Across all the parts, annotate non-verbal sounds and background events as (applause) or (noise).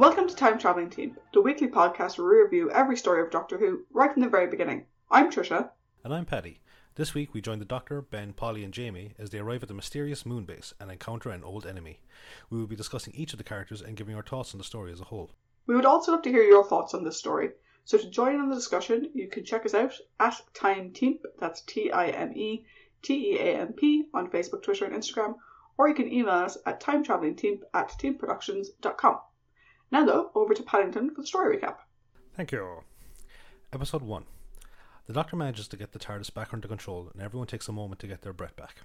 Welcome to Time Traveling Team, the weekly podcast where we review every story of Doctor Who right from the very beginning. I'm Trisha. And I'm Paddy. This week we join the Doctor, Ben, Polly, and Jamie as they arrive at the mysterious moon base and encounter an old enemy. We will be discussing each of the characters and giving our thoughts on the story as a whole. We would also love to hear your thoughts on this story. So to join in the discussion, you can check us out at Time Team, that's T I M E T E A M P, on Facebook, Twitter, and Instagram, or you can email us at timetravelingteamp at teamproductions.com. Now, though, over to Paddington for the story recap. Thank you. Episode 1 The Doctor manages to get the TARDIS back under control, and everyone takes a moment to get their breath back.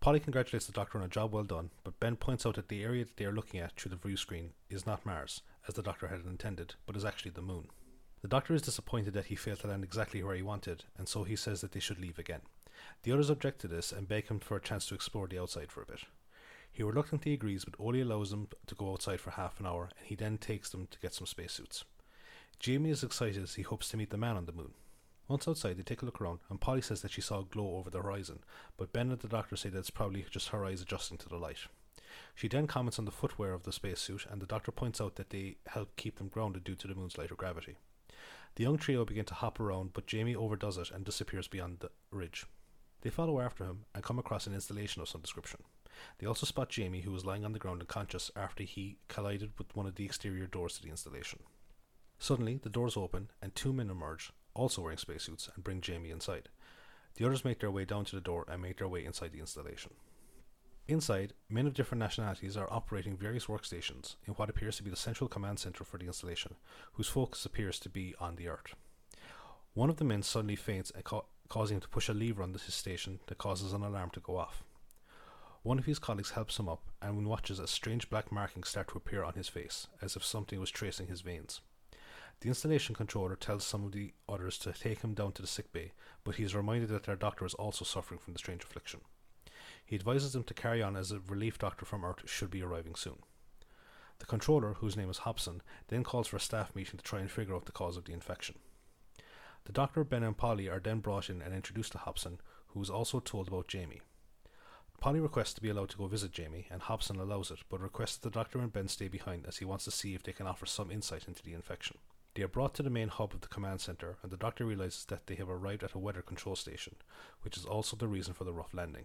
Polly congratulates the Doctor on a job well done, but Ben points out that the area that they are looking at through the view screen is not Mars, as the Doctor had intended, but is actually the Moon. The Doctor is disappointed that he failed to land exactly where he wanted, and so he says that they should leave again. The others object to this and beg him for a chance to explore the outside for a bit. He reluctantly agrees, but only allows them to go outside for half an hour, and he then takes them to get some spacesuits. Jamie is excited as he hopes to meet the man on the moon. Once outside, they take a look around, and Polly says that she saw a glow over the horizon, but Ben and the doctor say that it's probably just her eyes adjusting to the light. She then comments on the footwear of the spacesuit, and the doctor points out that they help keep them grounded due to the moon's lighter gravity. The young trio begin to hop around, but Jamie overdoes it and disappears beyond the ridge. They follow after him and come across an installation of some description. They also spot Jamie, who was lying on the ground unconscious after he collided with one of the exterior doors to the installation. Suddenly, the doors open and two men emerge, also wearing spacesuits, and bring Jamie inside. The others make their way down to the door and make their way inside the installation. Inside, men of different nationalities are operating various workstations in what appears to be the central command center for the installation, whose focus appears to be on the Earth. One of the men suddenly faints, ca- causing him to push a lever on his station that causes an alarm to go off. One of his colleagues helps him up and watches a strange black markings start to appear on his face, as if something was tracing his veins. The installation controller tells some of the others to take him down to the sick bay, but he is reminded that their doctor is also suffering from the strange affliction. He advises them to carry on as a relief doctor from Earth should be arriving soon. The controller, whose name is Hobson, then calls for a staff meeting to try and figure out the cause of the infection. The doctor, Ben, and Polly are then brought in and introduced to Hobson, who is also told about Jamie. Polly requests to be allowed to go visit Jamie, and Hobson allows it, but requests the doctor and Ben stay behind as he wants to see if they can offer some insight into the infection. They are brought to the main hub of the command center, and the doctor realizes that they have arrived at a weather control station, which is also the reason for the rough landing.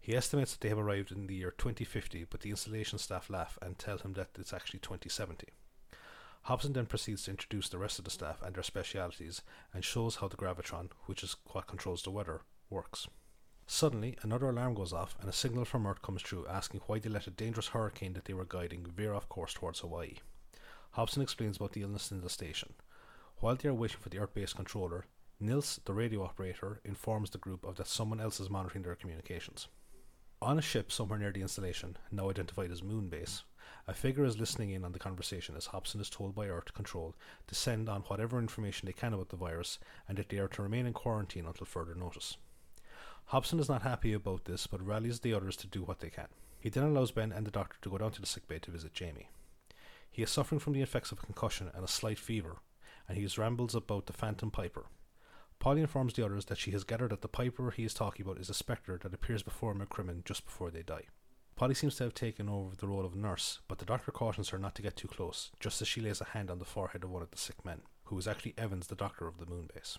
He estimates that they have arrived in the year 2050, but the installation staff laugh and tell him that it's actually 2070. Hobson then proceeds to introduce the rest of the staff and their specialities and shows how the gravitron, which is what controls the weather, works. Suddenly, another alarm goes off and a signal from Earth comes through asking why they let a dangerous hurricane that they were guiding veer off course towards Hawaii. Hobson explains about the illness in the station. While they are waiting for the Earth based controller, Nils, the radio operator, informs the group of that someone else is monitoring their communications. On a ship somewhere near the installation, now identified as Moonbase, a figure is listening in on the conversation as Hobson is told by Earth Control to send on whatever information they can about the virus and that they are to remain in quarantine until further notice. Hobson is not happy about this but rallies the others to do what they can. He then allows Ben and the doctor to go down to the sickbay to visit Jamie. He is suffering from the effects of a concussion and a slight fever, and he rambles about the Phantom Piper, Polly informs the others that she has gathered that the Piper he is talking about is a spectre that appears before McCrimmon just before they die. Polly seems to have taken over the role of nurse, but the doctor cautions her not to get too close, just as she lays a hand on the forehead of one of the sick men, who is actually Evans, the doctor of the moon base.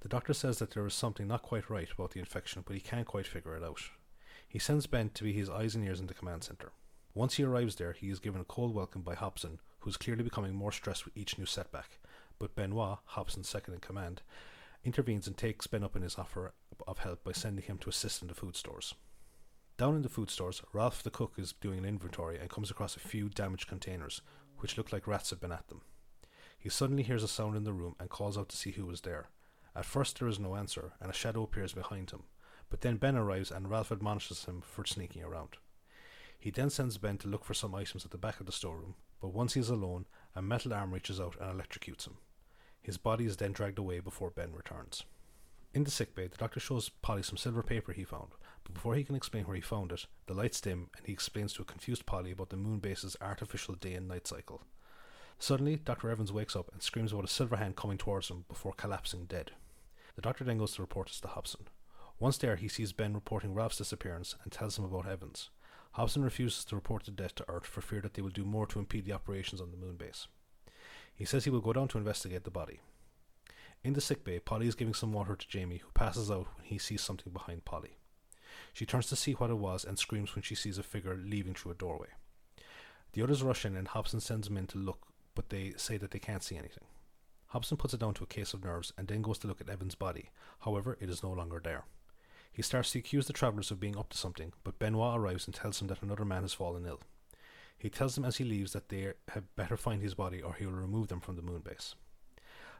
The doctor says that there is something not quite right about the infection, but he can't quite figure it out. He sends Ben to be his eyes and ears in the command center. Once he arrives there, he is given a cold welcome by Hobson, who is clearly becoming more stressed with each new setback. But Benoit, Hobson's second in command, intervenes and takes Ben up in his offer of help by sending him to assist in the food stores. Down in the food stores, Ralph the cook is doing an inventory and comes across a few damaged containers, which look like rats have been at them. He suddenly hears a sound in the room and calls out to see who was there. At first, there is no answer, and a shadow appears behind him, but then Ben arrives and Ralph admonishes him for sneaking around. He then sends Ben to look for some items at the back of the storeroom, but once he is alone, a metal arm reaches out and electrocutes him. His body is then dragged away before Ben returns. In the sickbay, the doctor shows Polly some silver paper he found, but before he can explain where he found it, the lights dim and he explains to a confused Polly about the moon base's artificial day and night cycle. Suddenly, Dr. Evans wakes up and screams about a silver hand coming towards him before collapsing dead. The doctor then goes to report this to Hobson. Once there, he sees Ben reporting Ralph's disappearance and tells him about Evans. Hobson refuses to report the death to Earth for fear that they will do more to impede the operations on the moon base. He says he will go down to investigate the body. In the sickbay, Polly is giving some water to Jamie, who passes out when he sees something behind Polly. She turns to see what it was and screams when she sees a figure leaving through a doorway. The others rush in and Hobson sends them in to look, but they say that they can't see anything. Hobson puts it down to a case of nerves and then goes to look at Evan's body. However, it is no longer there. He starts to accuse the travellers of being up to something, but Benoit arrives and tells him that another man has fallen ill. He tells them as he leaves that they had better find his body or he will remove them from the moon base.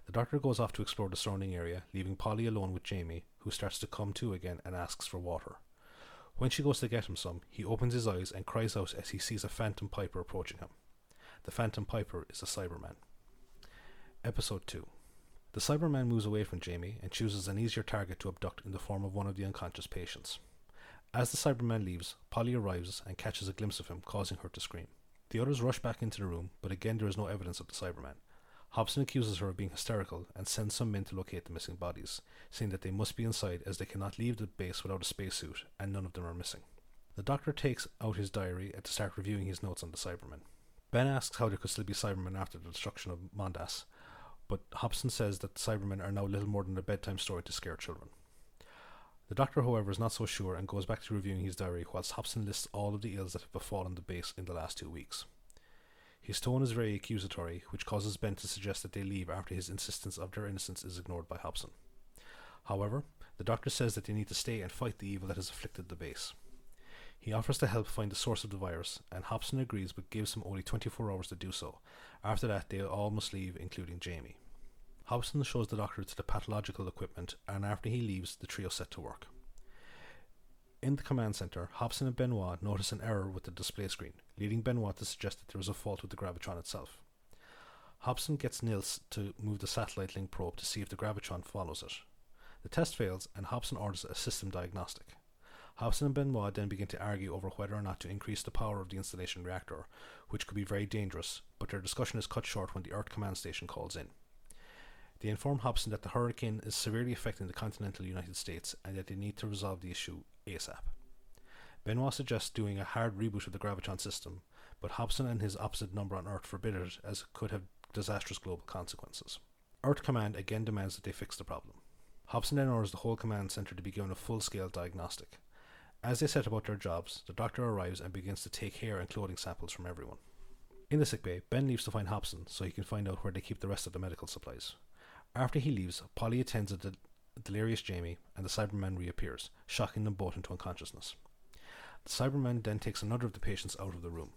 The doctor goes off to explore the surrounding area, leaving Polly alone with Jamie, who starts to come to again and asks for water. When she goes to get him some, he opens his eyes and cries out as he sees a phantom piper approaching him. The phantom piper is a Cyberman. Episode 2 The Cyberman moves away from Jamie and chooses an easier target to abduct in the form of one of the unconscious patients. As the Cyberman leaves, Polly arrives and catches a glimpse of him, causing her to scream. The others rush back into the room, but again there is no evidence of the Cyberman. Hobson accuses her of being hysterical and sends some men to locate the missing bodies, saying that they must be inside as they cannot leave the base without a spacesuit, and none of them are missing. The doctor takes out his diary and to start reviewing his notes on the Cybermen. Ben asks how there could still be Cybermen after the destruction of Mondas, but Hobson says that Cybermen are now little more than a bedtime story to scare children. The doctor, however, is not so sure and goes back to reviewing his diary whilst Hobson lists all of the ills that have befallen the base in the last two weeks. His tone is very accusatory, which causes Ben to suggest that they leave after his insistence of their innocence is ignored by Hobson. However, the doctor says that they need to stay and fight the evil that has afflicted the base. He offers to help find the source of the virus, and Hobson agrees but gives him only 24 hours to do so. After that, they all must leave, including Jamie. Hobson shows the doctor to the pathological equipment, and after he leaves, the trio set to work. In the command center, Hobson and Benoit notice an error with the display screen, leading Benoit to suggest that there is a fault with the Gravitron itself. Hobson gets Nils to move the satellite link probe to see if the Gravitron follows it. The test fails, and Hobson orders a system diagnostic. Hobson and Benoit then begin to argue over whether or not to increase the power of the installation reactor, which could be very dangerous, but their discussion is cut short when the Earth command station calls in. They inform Hobson that the hurricane is severely affecting the continental United States and that they need to resolve the issue ASAP. Benoit suggests doing a hard reboot of the Gravitron system, but Hobson and his opposite number on Earth forbid it as it could have disastrous global consequences. Earth Command again demands that they fix the problem. Hobson then orders the whole command center to be given a full scale diagnostic. As they set about their jobs, the doctor arrives and begins to take hair and clothing samples from everyone. In the sickbay, Ben leaves to find Hobson so he can find out where they keep the rest of the medical supplies. After he leaves, Polly attends a delirious Jamie, and the Cyberman reappears, shocking them both into unconsciousness. The Cyberman then takes another of the patients out of the room.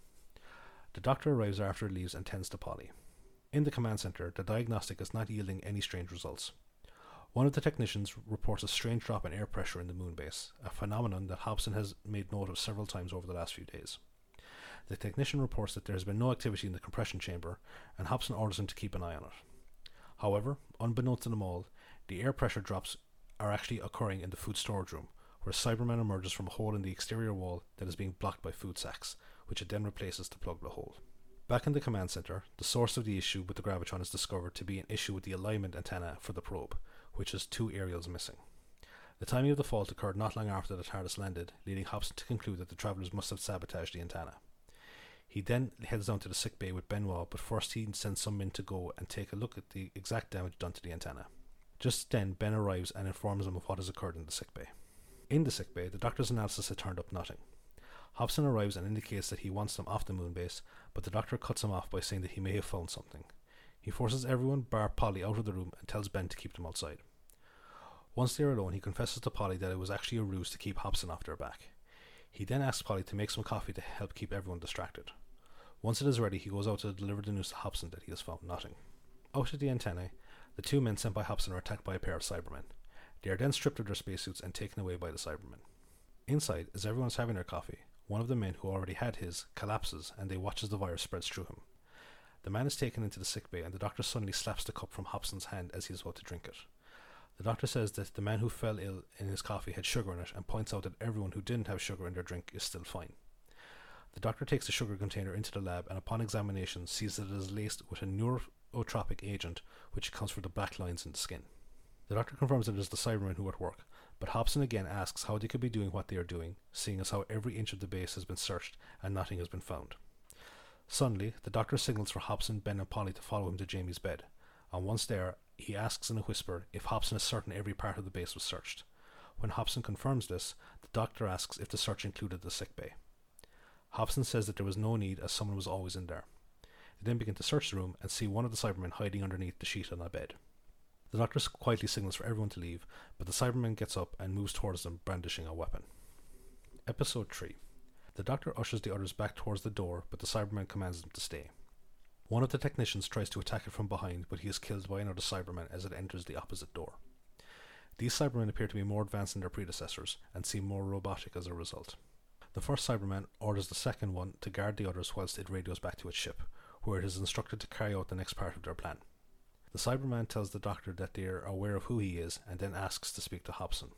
The doctor arrives after it leaves and tends to Polly. In the command center, the diagnostic is not yielding any strange results. One of the technicians reports a strange drop in air pressure in the moon base, a phenomenon that Hobson has made note of several times over the last few days. The technician reports that there has been no activity in the compression chamber, and Hobson orders him to keep an eye on it. However, unbeknownst to them all, the air pressure drops are actually occurring in the food storage room, where Cyberman emerges from a hole in the exterior wall that is being blocked by food sacks, which it then replaces to plug the hole. Back in the command center, the source of the issue with the Gravitron is discovered to be an issue with the alignment antenna for the probe, which has two aerials missing. The timing of the fault occurred not long after the TARDIS landed, leading Hobson to conclude that the travellers must have sabotaged the antenna. He then heads down to the sick bay with Benoit, but first he sends some men to go and take a look at the exact damage done to the antenna. Just then, Ben arrives and informs them of what has occurred in the sick bay. In the sick bay, the doctor's analysis had turned up nothing. Hobson arrives and indicates that he wants them off the moon base, but the doctor cuts him off by saying that he may have found something. He forces everyone, bar Polly, out of the room and tells Ben to keep them outside. Once they are alone, he confesses to Polly that it was actually a ruse to keep Hobson off their back. He then asks Polly to make some coffee to help keep everyone distracted. Once it is ready, he goes out to deliver the news to Hobson that he has found nothing. Out at the antennae, the two men sent by Hobson are attacked by a pair of Cybermen. They are then stripped of their spacesuits and taken away by the Cybermen. Inside, as everyone is having their coffee, one of the men who already had his collapses and they watch as the virus spreads through him. The man is taken into the sick bay and the doctor suddenly slaps the cup from Hobson's hand as he is about to drink it. The doctor says that the man who fell ill in his coffee had sugar in it and points out that everyone who didn't have sugar in their drink is still fine. The doctor takes the sugar container into the lab and upon examination sees that it is laced with a neurotropic agent which accounts for the black lines in the skin. The doctor confirms that it is the Cybermen who are at work, but Hobson again asks how they could be doing what they are doing, seeing as how every inch of the base has been searched and nothing has been found. Suddenly, the doctor signals for Hobson, Ben, and Polly to follow him to Jamie's bed, and once there, he asks in a whisper if Hobson is certain every part of the base was searched. When Hobson confirms this, the doctor asks if the search included the sick bay. Hobson says that there was no need as someone was always in there. They then begin to search the room and see one of the Cybermen hiding underneath the sheet on a bed. The doctor quietly signals for everyone to leave, but the Cyberman gets up and moves towards them, brandishing a weapon. Episode 3 The doctor ushers the others back towards the door, but the Cyberman commands them to stay. One of the technicians tries to attack it from behind, but he is killed by another Cyberman as it enters the opposite door. These Cybermen appear to be more advanced than their predecessors and seem more robotic as a result. The first Cyberman orders the second one to guard the others whilst it radios back to its ship, where it is instructed to carry out the next part of their plan. The Cyberman tells the doctor that they are aware of who he is and then asks to speak to Hobson.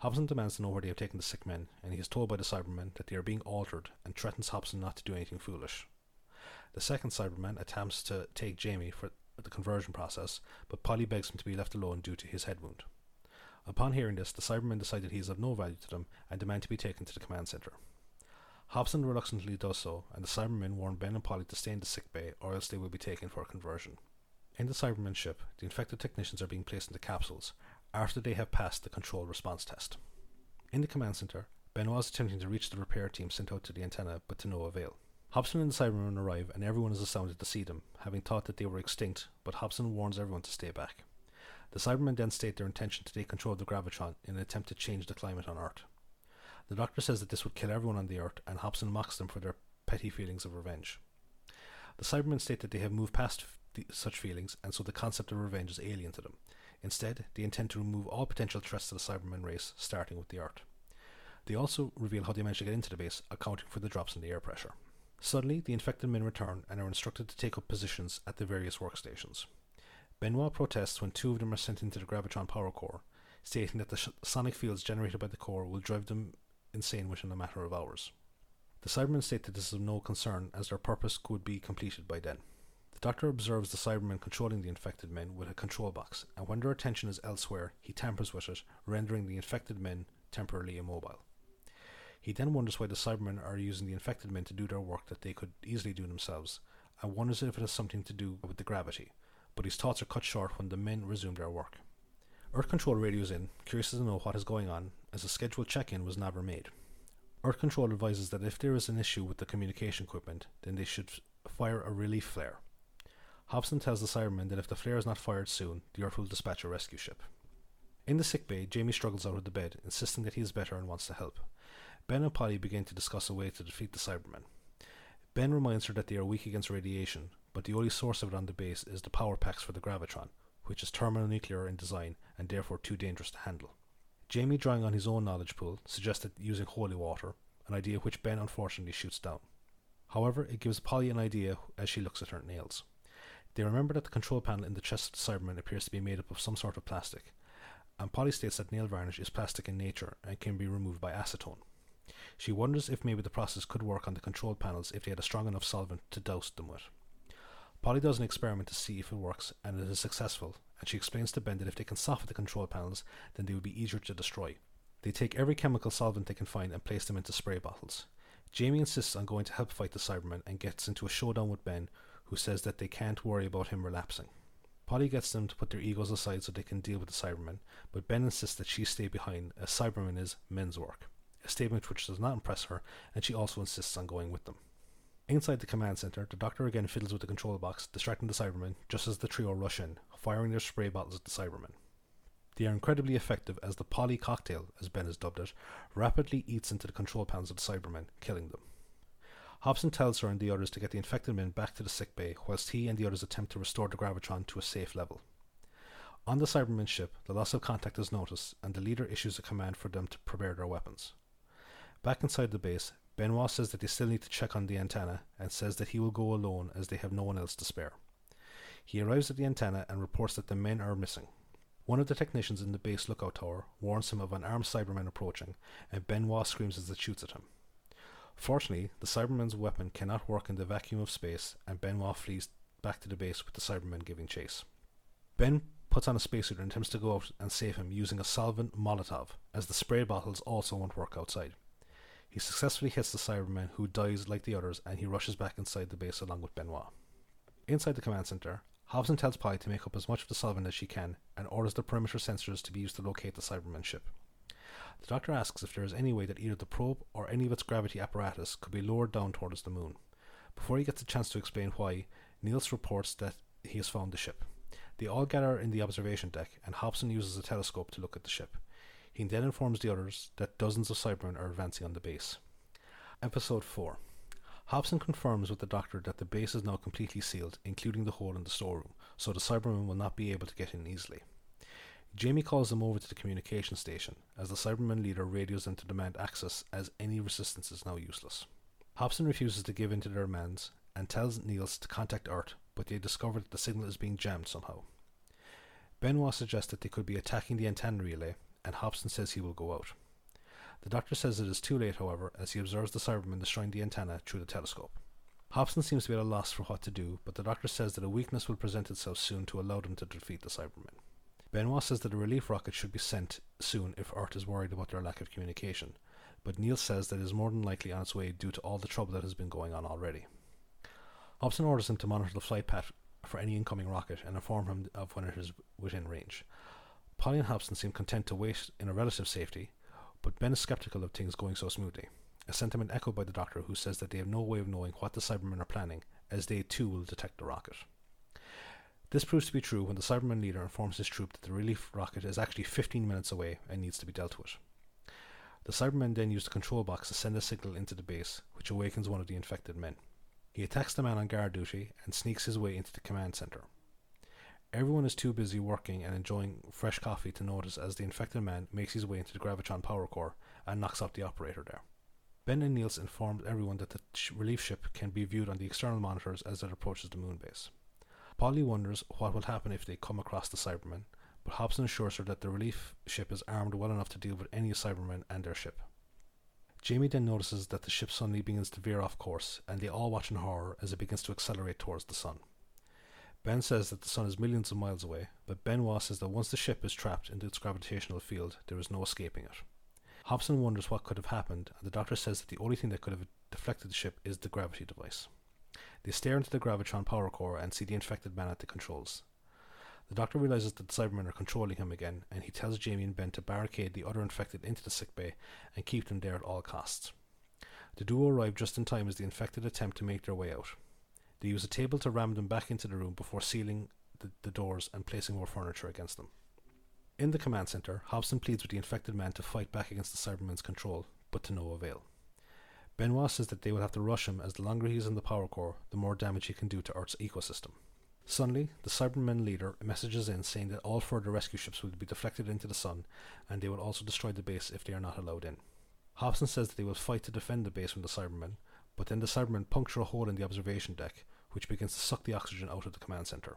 Hobson demands to know where they have taken the sick men, and he is told by the Cybermen that they are being altered and threatens Hobson not to do anything foolish. The second Cyberman attempts to take Jamie for the conversion process, but Polly begs him to be left alone due to his head wound. Upon hearing this, the Cybermen decide that he is of no value to them and demand to be taken to the command center. Hobson reluctantly does so, and the Cybermen warn Ben and Polly to stay in the sick bay or else they will be taken for a conversion. In the Cyberman ship, the infected technicians are being placed into capsules after they have passed the control response test. In the command center, Benoit is attempting to reach the repair team sent out to the antenna, but to no avail. Hobson and the Cybermen arrive, and everyone is astounded to see them, having thought that they were extinct, but Hobson warns everyone to stay back. The Cybermen then state their intention to take control of the Gravitron in an attempt to change the climate on Earth. The Doctor says that this would kill everyone on the Earth, and Hobson mocks them for their petty feelings of revenge. The Cybermen state that they have moved past the, such feelings, and so the concept of revenge is alien to them. Instead, they intend to remove all potential threats to the Cybermen race, starting with the Earth. They also reveal how they managed to get into the base, accounting for the drops in the air pressure. Suddenly, the infected men return and are instructed to take up positions at the various workstations. Benoit protests when two of them are sent into the Gravitron power core, stating that the sonic fields generated by the core will drive them insane within a matter of hours. The Cybermen state that this is of no concern as their purpose could be completed by then. Doctor observes the Cybermen controlling the infected men with a control box, and when their attention is elsewhere, he tampers with it, rendering the infected men temporarily immobile. He then wonders why the Cybermen are using the infected men to do their work that they could easily do themselves, and wonders if it has something to do with the gravity, but his thoughts are cut short when the men resume their work. Earth Control radios in, curious to know what is going on, as a scheduled check in was never made. Earth Control advises that if there is an issue with the communication equipment, then they should fire a relief flare. Hobson tells the Cybermen that if the flare is not fired soon, the Earth will dispatch a rescue ship. In the sick bay, Jamie struggles out of the bed, insisting that he is better and wants to help. Ben and Polly begin to discuss a way to defeat the Cybermen. Ben reminds her that they are weak against radiation, but the only source of it on the base is the power packs for the Gravitron, which is thermonuclear in design and therefore too dangerous to handle. Jamie, drawing on his own knowledge pool, suggested using holy water, an idea which Ben unfortunately shoots down. However, it gives Polly an idea as she looks at her nails. They remember that the control panel in the chest of the Cyberman appears to be made up of some sort of plastic, and Polly states that nail varnish is plastic in nature and can be removed by acetone. She wonders if maybe the process could work on the control panels if they had a strong enough solvent to douse them with. Polly does an experiment to see if it works, and it is successful, and she explains to Ben that if they can soften the control panels, then they would be easier to destroy. They take every chemical solvent they can find and place them into spray bottles. Jamie insists on going to help fight the Cybermen and gets into a showdown with Ben, who says that they can't worry about him relapsing. Polly gets them to put their egos aside so they can deal with the Cybermen, but Ben insists that she stay behind, as Cyberman is men's work, a statement which does not impress her, and she also insists on going with them. Inside the command center, the Doctor again fiddles with the control box, distracting the Cybermen just as the trio rush in, firing their spray bottles at the Cybermen. They are incredibly effective as the Polly cocktail, as Ben has dubbed it, rapidly eats into the control panels of the Cybermen, killing them. Hobson tells her and the others to get the infected men back to the sick bay, whilst he and the others attempt to restore the Gravitron to a safe level. On the Cyberman ship, the loss of contact is noticed, and the leader issues a command for them to prepare their weapons. Back inside the base, Benoit says that they still need to check on the antenna and says that he will go alone as they have no one else to spare. He arrives at the antenna and reports that the men are missing. One of the technicians in the base lookout tower warns him of an armed Cyberman approaching, and Benoit screams as it shoots at him. Fortunately, the Cyberman's weapon cannot work in the vacuum of space, and Benoit flees back to the base with the Cyberman giving chase. Ben puts on a spacesuit and attempts to go out and save him using a solvent Molotov, as the spray bottles also won't work outside. He successfully hits the Cyberman, who dies like the others, and he rushes back inside the base along with Benoit. Inside the command center, Hobson tells Polly to make up as much of the solvent as she can and orders the perimeter sensors to be used to locate the Cyberman ship. The doctor asks if there is any way that either the probe or any of its gravity apparatus could be lowered down towards the moon. Before he gets a chance to explain why, Nils reports that he has found the ship. They all gather in the observation deck, and Hobson uses a telescope to look at the ship. He then informs the others that dozens of Cybermen are advancing on the base. Episode 4 Hobson confirms with the doctor that the base is now completely sealed, including the hole in the storeroom, so the Cybermen will not be able to get in easily. Jamie calls them over to the communication station, as the Cyberman leader radios them to demand access, as any resistance is now useless. Hobson refuses to give in to their demands and tells Nils to contact Earth, but they discover that the signal is being jammed somehow. Benoit suggests that they could be attacking the antenna relay, and Hobson says he will go out. The doctor says it is too late, however, as he observes the Cyberman destroying the antenna through the telescope. Hobson seems to be at a loss for what to do, but the doctor says that a weakness will present itself soon to allow them to defeat the Cybermen. Benoit says that a relief rocket should be sent soon if Earth is worried about their lack of communication, but Neil says that it is more than likely on its way due to all the trouble that has been going on already. Hobson orders him to monitor the flight path for any incoming rocket and inform him of when it is within range. Polly and Hobson seem content to wait in a relative safety, but Ben is skeptical of things going so smoothly, a sentiment echoed by the Doctor who says that they have no way of knowing what the Cybermen are planning, as they too will detect the rocket. This proves to be true when the Cyberman leader informs his troop that the relief rocket is actually 15 minutes away and needs to be dealt with. The Cybermen then use the control box to send a signal into the base, which awakens one of the infected men. He attacks the man on guard duty and sneaks his way into the command center. Everyone is too busy working and enjoying fresh coffee to notice as the infected man makes his way into the Gravitron power core and knocks out the operator there. Ben and Nils inform everyone that the relief ship can be viewed on the external monitors as it approaches the moon base. Polly wonders what will happen if they come across the Cybermen, but Hobson assures her that the relief ship is armed well enough to deal with any Cybermen and their ship. Jamie then notices that the ship suddenly begins to veer off course, and they all watch in horror as it begins to accelerate towards the sun. Ben says that the sun is millions of miles away, but Benoit says that once the ship is trapped into its gravitational field, there is no escaping it. Hobson wonders what could have happened, and the doctor says that the only thing that could have deflected the ship is the gravity device. They stare into the Gravitron power core and see the infected man at the controls. The doctor realizes that the Cybermen are controlling him again, and he tells Jamie and Ben to barricade the other infected into the sickbay and keep them there at all costs. The duo arrive just in time as the infected attempt to make their way out. They use a table to ram them back into the room before sealing the, the doors and placing more furniture against them. In the command center, Hobson pleads with the infected man to fight back against the Cybermen's control, but to no avail. Benoit says that they will have to rush him as the longer he is in the power core, the more damage he can do to Earth's ecosystem. Suddenly, the Cybermen leader messages in saying that all further rescue ships will be deflected into the sun, and they will also destroy the base if they are not allowed in. Hobson says that they will fight to defend the base from the Cybermen, but then the Cybermen puncture a hole in the observation deck, which begins to suck the oxygen out of the command center.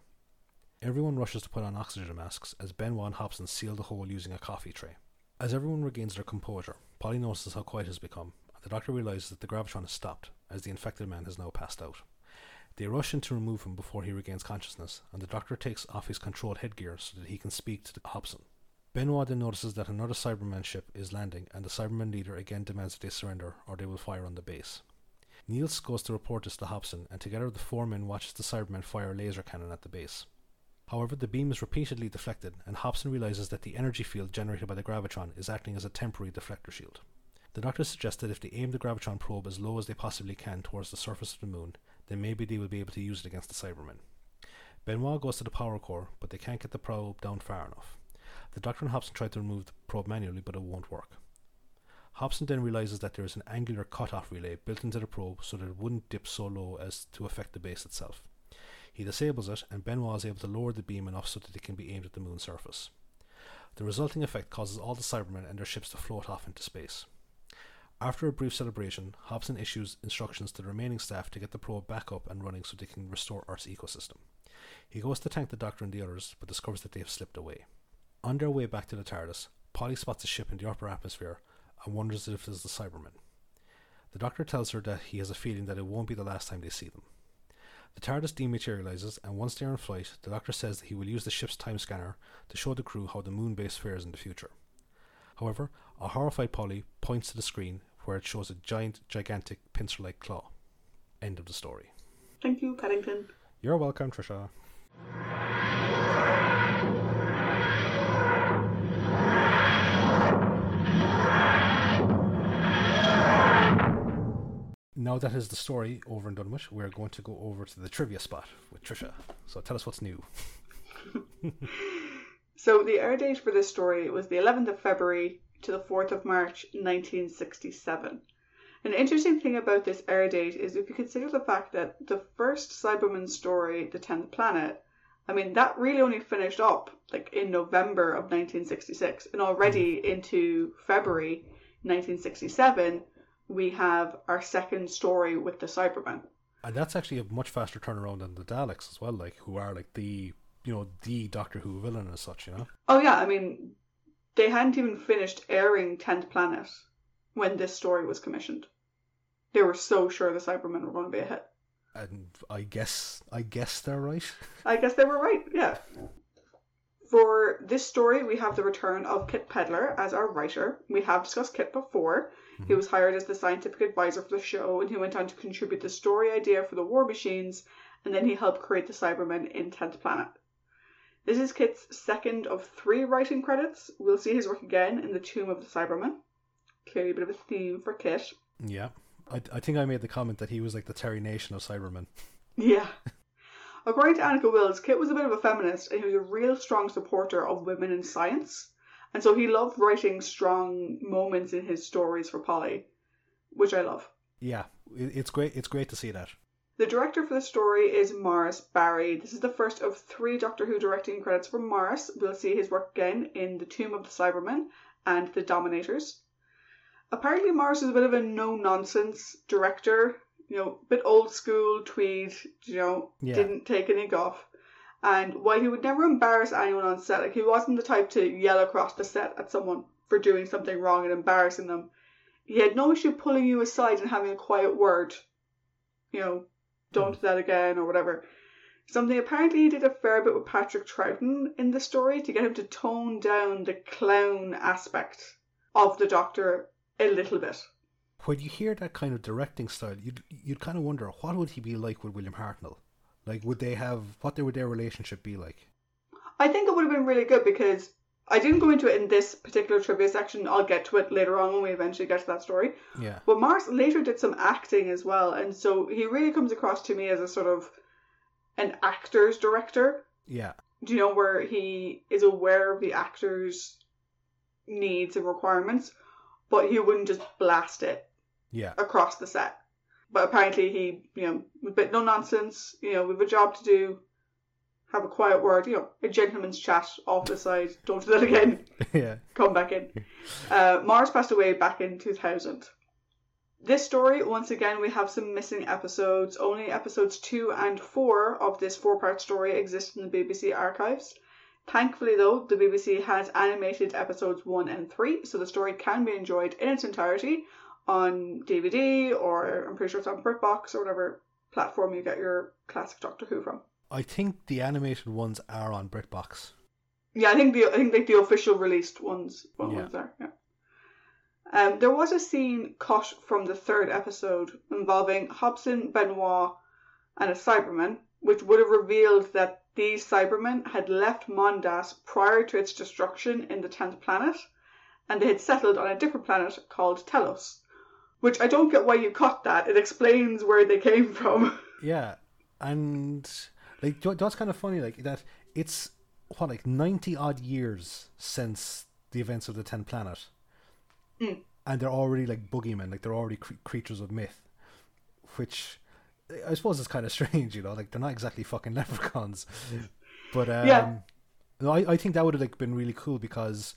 Everyone rushes to put on oxygen masks as Benoit and Hobson seal the hole using a coffee tray. As everyone regains their composure, Polly notices how quiet it has become the doctor realizes that the gravitron has stopped, as the infected man has now passed out. They rush in to remove him before he regains consciousness, and the doctor takes off his controlled headgear so that he can speak to Hobson. Benoit then notices that another Cyberman ship is landing, and the Cyberman leader again demands that they surrender or they will fire on the base. Nils goes to report this to Hobson, and together the four men watches the Cybermen fire a laser cannon at the base. However, the beam is repeatedly deflected, and Hobson realizes that the energy field generated by the gravitron is acting as a temporary deflector shield. The doctor suggests that if they aim the gravitron probe as low as they possibly can towards the surface of the moon, then maybe they will be able to use it against the Cybermen. Benoit goes to the power core, but they can't get the probe down far enough. The doctor and Hobson try to remove the probe manually, but it won't work. Hobson then realizes that there is an angular cutoff relay built into the probe so that it wouldn't dip so low as to affect the base itself. He disables it, and Benoit is able to lower the beam enough so that it can be aimed at the moon's surface. The resulting effect causes all the Cybermen and their ships to float off into space. After a brief celebration, Hobson issues instructions to the remaining staff to get the probe back up and running so they can restore Earth's ecosystem. He goes to thank the Doctor and the others, but discovers that they have slipped away. On their way back to the TARDIS, Polly spots a ship in the upper atmosphere and wonders if it is the Cybermen. The Doctor tells her that he has a feeling that it won't be the last time they see them. The TARDIS dematerializes, and once they're in flight, the Doctor says that he will use the ship's time scanner to show the crew how the moon base fares in the future. However, a horrified Polly points to the screen where it shows a giant, gigantic pincer like claw. End of the story. Thank you, Paddington. You're welcome, Trisha. Now that is the story over and done with, we're going to go over to the trivia spot with Trisha. So tell us what's new. (laughs) So the air date for this story was the 11th of February to the 4th of March 1967. An interesting thing about this air date is if you consider the fact that the first Cyberman story, The Tenth Planet, I mean, that really only finished up like in November of 1966, and already mm-hmm. into February 1967, we have our second story with the Cybermen. And that's actually a much faster turnaround than the Daleks as well, like who are like the you know the Doctor Who villain as such, you know. Oh yeah, I mean, they hadn't even finished airing Tenth Planet when this story was commissioned. They were so sure the Cybermen were going to be a hit. And I guess I guess they're right. (laughs) I guess they were right, yeah. For this story, we have the return of Kit Pedler as our writer. We have discussed Kit before. He mhm. was hired as the scientific advisor for the show, and he went on to contribute the story idea for the War Machines, and then he helped create the Cybermen in 10th Planet. This is Kit's second of three writing credits. We'll see his work again in The Tomb of the Cybermen. Clearly a bit of a theme for Kit. Yeah, I I think I made the comment that he was like the Terry Nation of Cybermen. Yeah. According to Anneke Wills, Kit was a bit of a feminist and he was a real strong supporter of women in science. And so he loved writing strong moments in his stories for Polly, which I love. Yeah, it's great. It's great to see that. The director for the story is Morris Barry. This is the first of three Doctor Who directing credits for Morris. We'll see his work again in The Tomb of the Cybermen and The Dominators. Apparently, Morris is a bit of a no nonsense director. You know, a bit old school, tweed, you know, Yeah. didn't take any guff. And while he would never embarrass anyone on set, like he wasn't the type to yell across the set at someone for doing something wrong and embarrassing them, he had no issue pulling you aside and having a quiet word. You know, don't hmm. do that again or whatever. Something apparently he did a fair bit with Patrick Troughton in the story to get him to tone down the clown aspect of the Doctor a little bit. When you hear that kind of directing style, you'd you'd kind of wonder what would he be like with William Hartnell. Like, would they have what would their relationship be like? I think it would have been really good because I didn't go into it in this particular trivia section. I'll get to it later on when we eventually get to that story. Yeah, But Morris later did some acting as well, and so he really comes across to me as a sort of an actor's director. yeah, Do you know where he is aware of the actor's needs and requirements, but he wouldn't just blast it yeah, across the set. But apparently he, you know, a bit no nonsense, you know, we've a job to do, have a quiet word, you know, a gentleman's chat off the side, don't do that again, (laughs) yeah. come back in. Uh, Morris passed away back in 2000. This story, once again, we have some missing episodes. Only episodes 2 and 4 of this four part story exist in the BBC archives. Thankfully, though, the BBC has animated episodes 1 and 3, so the story can be enjoyed in its entirety on DVD or I'm pretty sure it's on BritBox or whatever platform you get your classic Doctor Who from. I think the animated ones are on BritBox. Yeah, I think the I think like the official released ones one Yeah. ones there. Yeah. Um, there was a scene cut from the third episode involving Hobson, Benoit, and a Cyberman, which would have revealed that these Cybermen had left Mondas prior to its destruction in the tenth planet, and they had settled on a different planet called Telos. Which I don't get why you cut that. It explains where they came from. (laughs) Yeah, and like that's kind of funny, like that. It's what like ninety odd years since the events of the Ten Planet, Mm. and they're already like boogeymen, like they're already cre- creatures of myth, which I suppose is kind of (laughs) strange, you know. Like they're not exactly fucking (laughs) leprechauns, but um, Yeah. no, I I think that would have like been really cool because,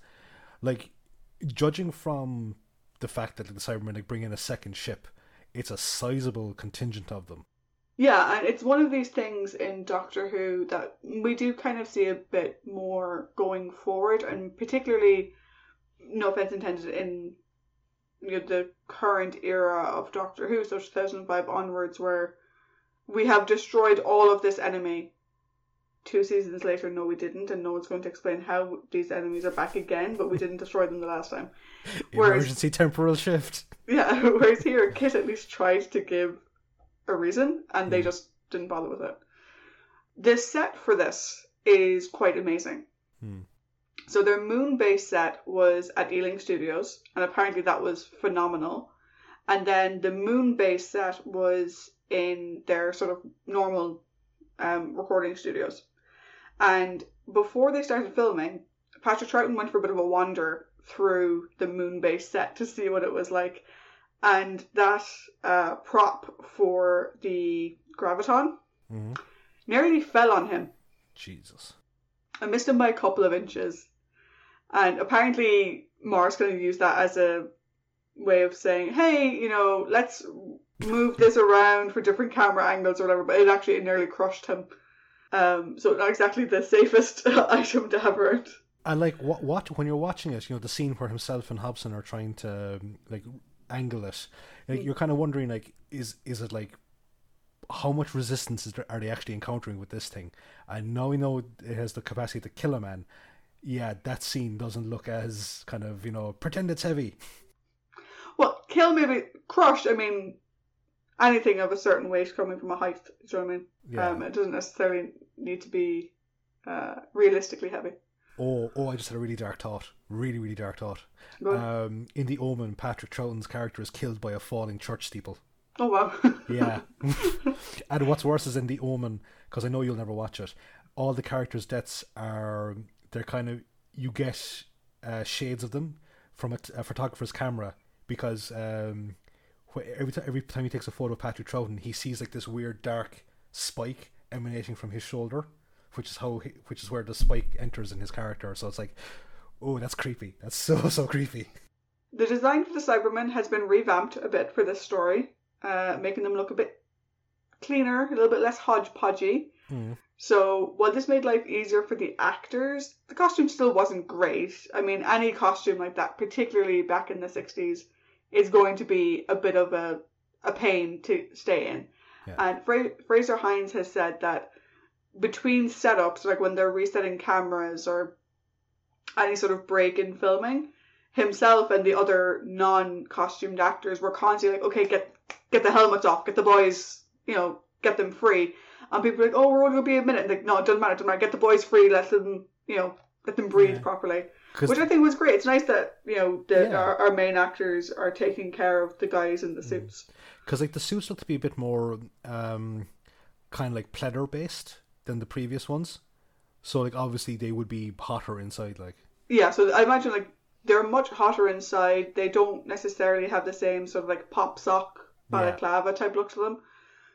like, judging from the fact that the Cybermen like bring in a second ship, it's a sizable contingent of them. Yeah, and it's one of these things in Doctor Who that we do kind of see a bit more going forward, and particularly, no offense intended, in you know, the current era of Doctor Who, so 2005 onwards, where we have destroyed all of this enemy. Two seasons later, no, we didn't, and no one's going to explain how these enemies are back again, but we didn't destroy them the last time. (laughs) Whereas- Emergency temporal shift. (laughs) Yeah, whereas here, Kit at least tried to give a reason, and they Mm. just didn't bother with it. The set for this is quite amazing. Hmm. So their moon base set was at Ealing Studios, and apparently that was phenomenal. And then the moon base set was in their sort of normal um, recording studios. And before they started filming, Patrick Troughton went for a bit of a wander through the moon base set to see what it was like. And that uh, prop for the gravitron mm-hmm. nearly fell on him. Jesus. I missed him by a couple of inches. And apparently, Morris kind of used that as a way of saying, hey, you know, let's move this (laughs) around for different camera angles or whatever. But it actually it nearly crushed him. Um, so, not exactly the safest (laughs) item to have around. And like what what when you're watching it, you know the scene where himself and Hobson are trying to like angle it, like, Mm. you're kind of wondering like is is it like how much resistance is there, are they actually encountering with this thing? And now we know it has the capacity to kill a man. Yeah, that scene doesn't look as kind of you know pretend it's heavy. Well, kill maybe crushed. I mean, anything of a certain weight coming from a height. Do you know what I mean? Yeah. Um, it doesn't necessarily need to be uh, realistically heavy. Oh, oh! I just had a really dark thought. Really, really dark thought. Um, in the Omen, Patrick Troughton's character is killed by a falling church steeple. oh wow. (laughs) Yeah. (laughs) and what's worse is in The Omen, because I know you'll never watch it, all the characters' deaths are, they're kind of, you get uh, shades of them from a, a photographer's camera because um, every, t- every time he takes a photo of Patrick Troughton, he sees like this weird dark spike emanating from his shoulder, which is how he, which is where the spike enters in his character. So it's like, oh, that's creepy. That's (laughs) so, so creepy. The design for the Cybermen has been revamped a bit for this story, uh, making them look a bit cleaner, a little bit less hodgepodgey. Mm. So while this made life easier for the actors, the costume still wasn't great. I mean, any costume like that, particularly back in the 60s, is going to be a bit of a, a pain to stay in. Yeah. And Fra- Frazer Hines has said that between setups, like when they're resetting cameras or any sort of break in filming, himself and the other non-costumed actors were constantly like, "Okay, get get the helmets off, get the boys, you know, get them free." And people are like, "Oh, we're only gonna be a minute." And like, no, it doesn't matter. It doesn't matter. Get the boys free. Let them, you know, let them breathe Yeah. properly. Which I think was great. It's nice that you know the, Yeah. our, our main actors are taking care of the guys in the Mm. suits. because like the suits look to be a bit more um kind of like pleather based than the previous ones so like obviously they would be hotter inside like Yeah, so I imagine like they're much hotter inside. They don't necessarily have the same sort of like pop sock balaclava type look to them.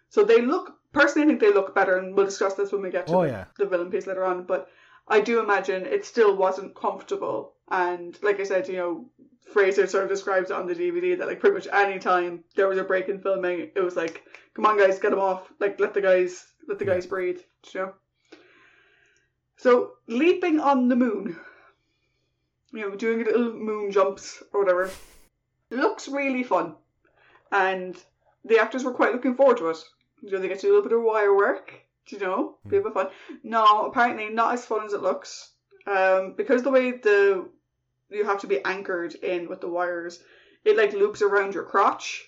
So they look personally I think they look better and we'll discuss this when we get to Oh, the, yeah. the villain piece later on. But I do imagine it still wasn't comfortable and like I said, you know, Frazer sort of describes it on the DVD that like pretty much any time there was a break in filming, it was like, Come on guys, get them off. Like let the guys let the guys breathe, you know? So leaping on the moon you know, doing little moon jumps or whatever. Looks really fun. And the actors were quite looking forward to it. You know, they get to do a little bit of wire work, do you know, be a bit fun. No, apparently not as fun as it looks. Um, because the way the you have to be anchored in with the wires, it like loops around your crotch.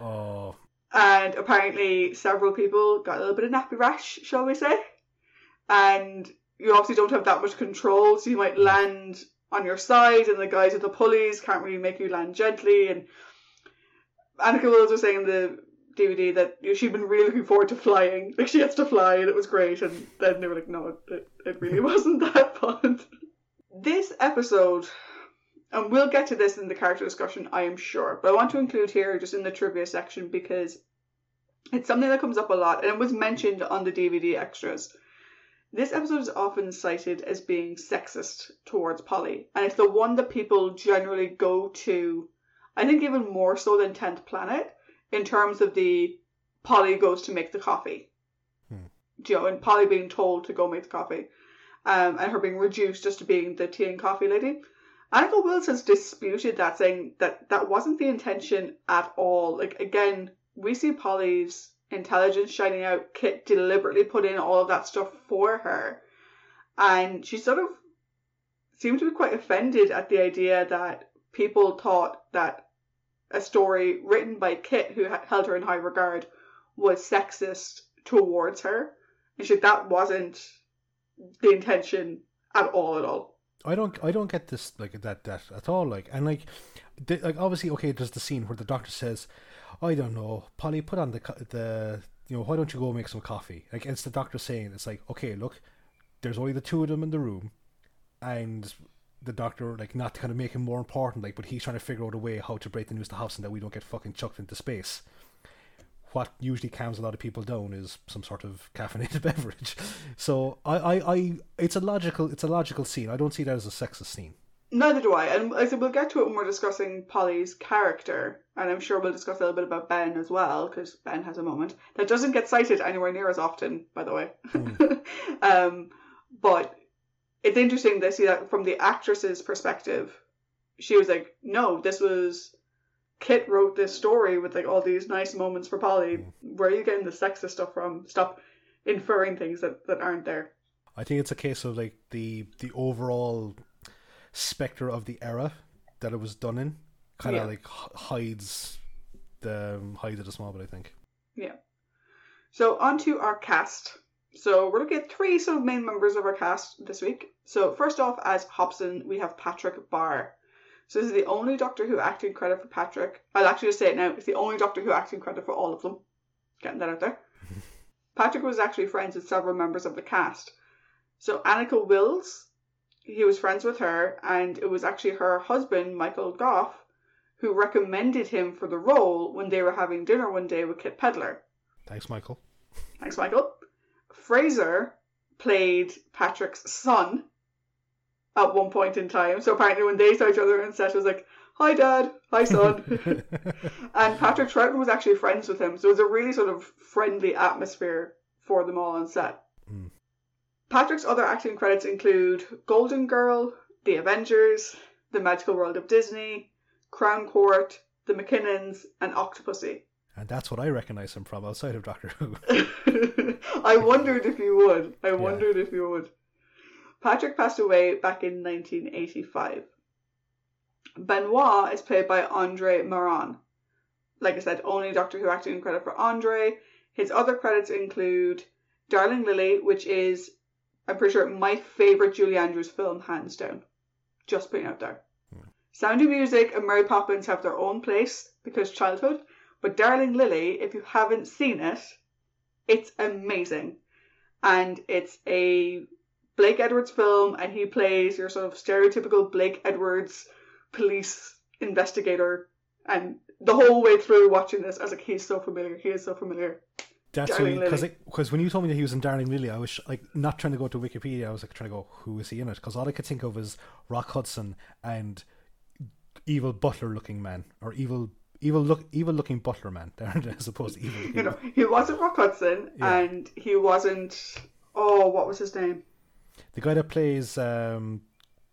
oh And apparently several people got a little bit of nappy rash, shall we say. And you obviously don't have that much control, so you might land on your side, and the guys with the pulleys can't really make you land gently. And Anneke Wills was saying in the DVD that she'd been really looking forward to flying. Like she gets to fly, and it was great. And then they were like, no, it, it really (laughs) wasn't that fun. This episode, and we'll get to this in the character discussion, I am sure, but I want to include here just in the trivia section because it's something that comes up a lot, and it was mentioned on the DVD extras. This episode is often cited as being sexist towards Polly, and it's the one that people generally go to, I think even more so than 10th Planet, in terms of the Polly goes to make the coffee. Hmm. You know, and Polly being told to go make the coffee, um, and her being reduced just to being the tea and coffee lady. Anneke Wills has disputed that, saying that that wasn't the intention at all. Like, again, we see Polly's intelligence shining out, Kit deliberately put in all of that stuff for her. And she sort of seemed to be quite offended at the idea that people thought that a story written by Kit, who held her in high regard, was sexist towards her. And she that wasn't the intention at all at all. I don't I don't get this like that that at all like and like the, like obviously okay there's the scene where the doctor says I don't know Polly put on the the you know why don't you go make some coffee? Like it's the doctor saying it's like okay look there's only the two of them in the room and the doctor like not to kind of make him more important like but he's trying to figure out a way how to break the news to Hobson that we don't get fucking chucked into space what usually calms a lot of people down is some sort of caffeinated (laughs) beverage. So I, I, I it's a logical it's a logical scene. I don't see that as a sexist scene. Neither do I. And I said we'll get to it when we're discussing Polly's character. And I'm sure we'll discuss a little bit about Ben as well, because Ben has a moment that doesn't get cited anywhere near as often, by the way. (laughs) um, but it's interesting to see that from the actress's perspective. She was like, no, this was Kit wrote this story with like all these nice moments for Polly. Where are you getting the sexist stuff from? Stop inferring things that, that aren't there. I think it's a case of like the the overall spectre of the era that it was done in kind of Yeah. like hides the um, hides it a small bit. I think. Yeah. So on to our cast. So we're looking at three sort of main members of our cast this week. So first off, as Hobson, we have Patrick Barr. So this is the only Doctor Who acting credit for Patrick. I'll actually just say it now. It's the only Doctor Who acting credit for all of them. Getting that out there. (laughs) Patrick was actually friends with several members of the cast. So Anneke Wills, he was friends with her, and it was actually her husband, Michael Gough, who recommended him for the role when they were having dinner one day with Kit Pedler. Thanks, Michael. Thanks, Michael. Frazer played Patrick's son at one point in time. So apparently, when they saw each other on set, it was like, "Hi, Dad. Hi, son." (laughs) and Patrick Troughton was actually friends with him, so it was a really sort of friendly atmosphere for them all on set. Mm. Patrick's other acting credits include Golden Girl, The Avengers, The Magical World of Disney, Crown Court, The McKinnons, and Octopussy. and that's what I recognize him from outside of Doctor Who. (laughs) I wondered if you would. I wondered if you would. Patrick passed away back in 1985. Benoit is played by Andre Maranne. Like I said, only Doctor Who acting credit for Andre. His other credits include Darling Lili, which is, I'm pretty sure, my favourite Julie Andrews film, hands down. Just putting it out there. Hmm. Sound of Music and Mary Poppins have their own place because childhood, but Darling Lili, if you haven't seen it, it's amazing. And it's a Blake Edwards film, and he plays your sort of stereotypical Blake Edwards police investigator. And the whole way through watching this, I was like, he's so familiar. He is so familiar. That's because because when you told me that he was in Darling Lili, I was like not trying to go to Wikipedia. I was like trying to go, who is he in it? Because all I could think of is Rock Hudson and evil butler looking man or evil evil look evil looking butler man (laughs) as opposed to evil. (laughs) You know, he wasn't Rock Hudson, Yeah. and he wasn't. Oh, what was his name? The guy that plays um,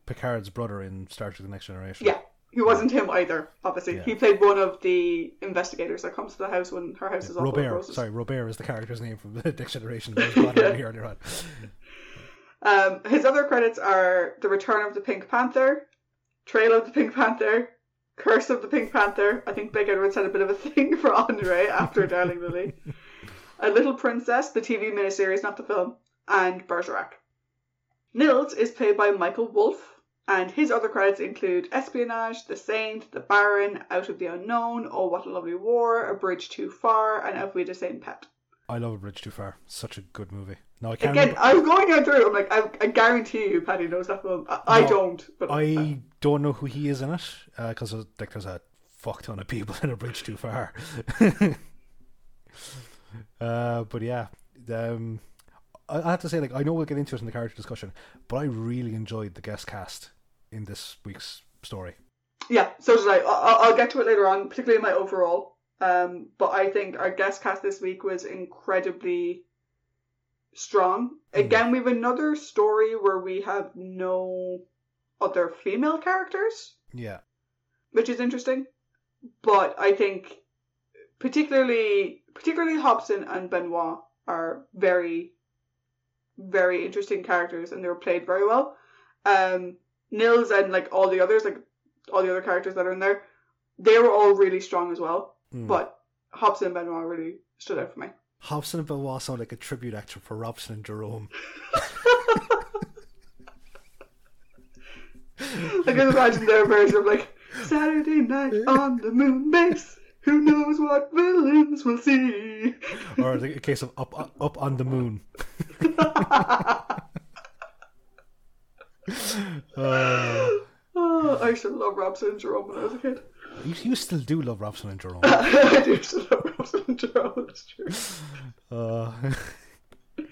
Picard's brother in Star Trek: The Next Generation. Yeah, he wasn't him either. Obviously, Yeah. he played one of the investigators that comes to the house when her house is all Robert. Sorry, Robert is the character's name from (laughs) the Next Generation. (laughs) That was up here earlier on. Um, his other credits are The Return of the Pink Panther, Trail of the Pink Panther, Curse of the Pink Panther. I think Blake Edwards had a bit of a (laughs) thing for Andre after Darling Lili. A Little Princess, the TV miniseries, not the film, and Bergerac. Nils is played by Michael Wolff, and his other credits include Espionage, The Saint, The Baron, Out of the Unknown, Oh What a Lovely War, A Bridge Too Far, and Auf Wiedersehen Pet. I love A Bridge Too Far. Such a good movie. No, I can't. Again, remember- I'm going down through. I'm like, I, I guarantee you, Paddy knows that film. I, I don't, but I don't know who he is in it because like there's a fuck ton of people in a bridge too far. (laughs) uh, but yeah, um, I, have to say, like, I know we'll get into it in the character discussion, but I really enjoyed the guest cast in this week's story. yeah. So did I. I. I'll- I'll get to it later on, particularly in my overall. Um, but I think our guest cast this week was incredibly strong. Hmm. Again, we have another story where we have no other female characters, Yeah, which is interesting. But I think, particularly particularly Hobson and Benoit are very, very interesting characters, and they were played very well. Um, Nils and like all the others, like all the other characters that are in there, they were all really strong as well. Mm. But Hobson and Benoit really stood out for me. Hobson and Benoit sound like a tribute action for Robson and Jerome. (laughs) (laughs) I can imagine their version of like Saturday night on the moon base. Who knows what villains we'll see? or the a case of up up, up on the moon. Uh, (laughs) oh, I used to love Robson and Jerome when I was a kid. you, you still do love Robson and Jerome. (laughs) I do to love Robson and Jerome. That's true. Uh, (laughs)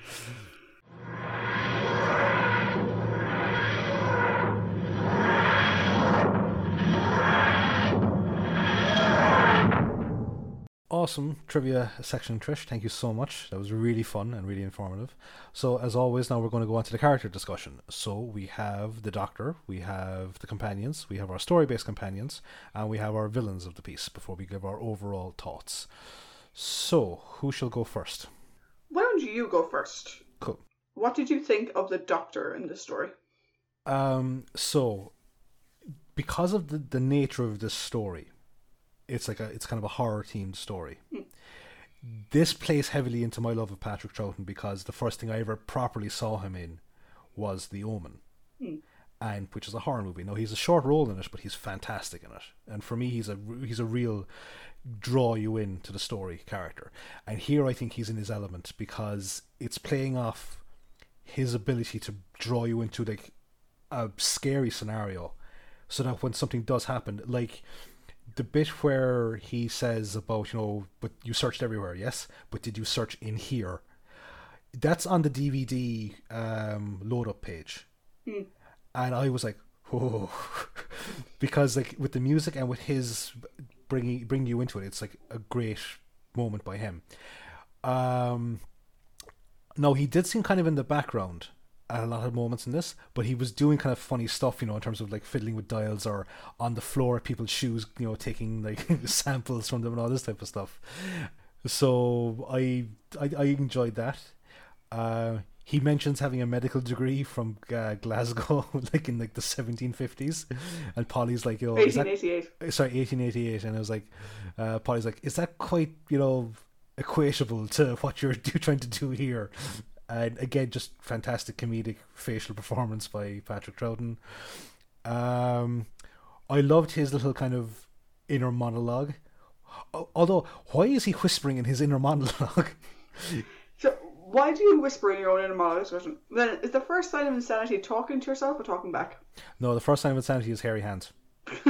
awesome trivia section, Trish. Thank you so much. That was really fun and really informative. So, as always, now we're going to go on to the character discussion. So, we have the Doctor, we have the companions, we have our story based companions, and we have our villains of the piece before we give our overall thoughts. So, who shall go first? Why don't you go first? Cool. What did you think of the Doctor in this story? Um, so because of the, the nature of this story, it's like a it's kind of a horror themed story. This plays heavily into my love of Patrick Troughton because the first thing I ever properly saw him in was The Omen. And which is a horror movie. Now he's a short role in it, but he's fantastic in it. And for me, he's a he's a real draw you in to the story character. And here, I think he's in his element because it's playing off his ability to draw you into like a scary scenario so that when something does happen like the bit where he says about you know but you searched everywhere yes? But did you search in here? That's on the dvd um load up page and i was like oh (laughs) because like with the music and with his bringing bringing you into it it's like a great moment by him. Um no, he did seem kind of in the background at a lot of moments in this, but he was doing kind of funny stuff, you know, in terms of like fiddling with dials or on the floor at people's shoes, you know, taking like (laughs) samples from them and all this type of stuff. So I I, I enjoyed that. Uh, he mentions having a medical degree from uh, Glasgow, (laughs) like in like the 1750s, and Polly's like, you know, is that 1888. sorry 1888 and i was like uh polly's like is that quite you know equatable to (laughs) what you're do, trying to do here and again just fantastic comedic facial performance by patrick troughton um i loved his little kind of inner monologue although why is he whispering in his inner monologue (laughs) So, why do you whisper in your own inner monologue? Then, is the first sign of insanity talking to yourself or talking back? no the first sign of insanity is hairy hands (laughs)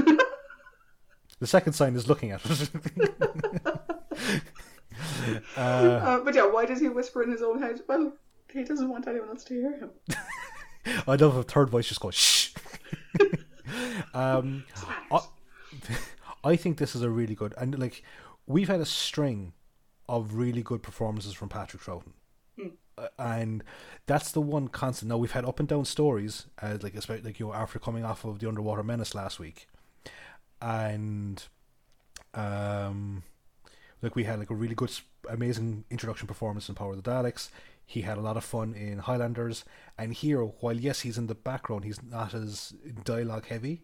the second sign is looking at it (laughs) uh, Uh, but yeah, why does he whisper in his own head? Well, he doesn't want anyone else to hear him. (laughs) I love a third voice just goes shh. (laughs) um, I, I think this is a really good and like we've had a string of really good performances from Patrick Troughton. Uh, And that's the one constant. Now we've had up and down stories, uh, like especially like you know after coming off of the Underwater Menace last week, and um, like we had like a really good, amazing introduction performance in Power of the Daleks. He had a lot of fun in Highlanders, and here, while yes, he's in the background, he's not as dialogue heavy.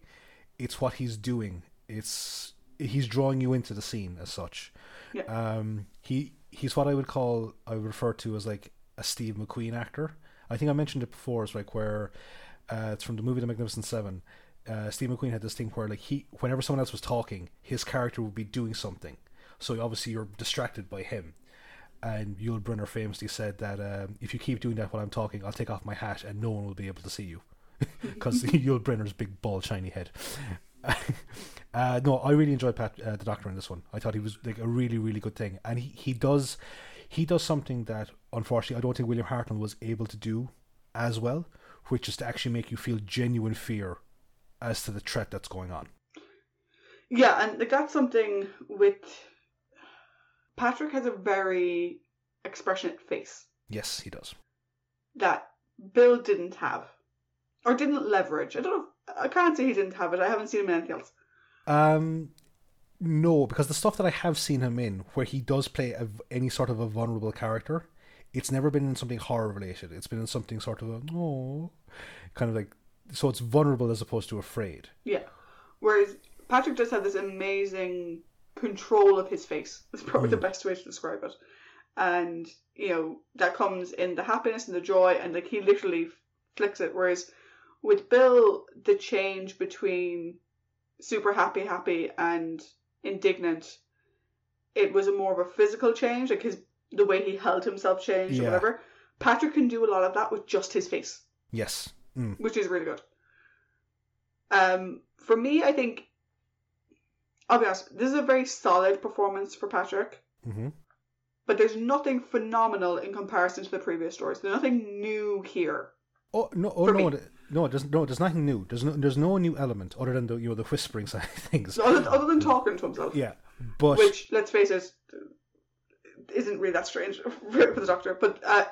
It's what he's doing. It's he's drawing you into the scene as such. Yeah. Um, he he's what I would call I would refer to as like a Steve McQueen actor. I think I mentioned it before. It's like where uh, it's from the movie The Magnificent Seven. Uh, Steve McQueen had this thing where like he whenever someone else was talking, his character would be doing something. So obviously you're distracted by him. And Yul Brynner famously said that um, if you keep doing that while I'm talking, I'll take off my hat and no one will be able to see you, (laughs) because (laughs) Yul Brynner's big bald shiny head. (laughs) uh, no, I really enjoyed Pat, uh, the Doctor in this one. I thought he was like a really, really good thing, and he, he does he does something that unfortunately I don't think William Hartnell was able to do as well, which is to actually make you feel genuine fear as to the threat that's going on. Yeah, and that's something with Patrick has a very expressionate face Yes, he does. that Bill didn't have. Or didn't leverage. I don't know I can't say he didn't have it. I haven't seen him in anything else. Um, No, because the stuff that I have seen him in, where he does play a, any sort of a vulnerable character, it's never been in something horror related. It's been in something sort of a oh, kind of like so it's vulnerable as opposed to afraid. Yeah. Whereas Patrick does have this amazing control of his face. (laughs) That's probably the best way to describe it. And, you know, that comes in the happiness and the joy, and like he literally flicks it. Whereas with Bill, the change between super happy, happy, and indignant, it was a more of a physical change, like his the way he held himself changed or whatever. Patrick can do a lot of that with just his face Yes. Mm. which is really good. Um, for me, I think I'll be honest. This is a very solid performance for Patrick, hmm but there's nothing phenomenal in comparison to the previous stories. There's nothing new here. Oh no! Oh no! me. No, there's no. There's nothing new. There's no. There's no new element other than the you know the whispering (laughs) side of things. Other, other than talking to himself, Yeah, but which let's face it, isn't really that strange (laughs) for the Doctor. But uh,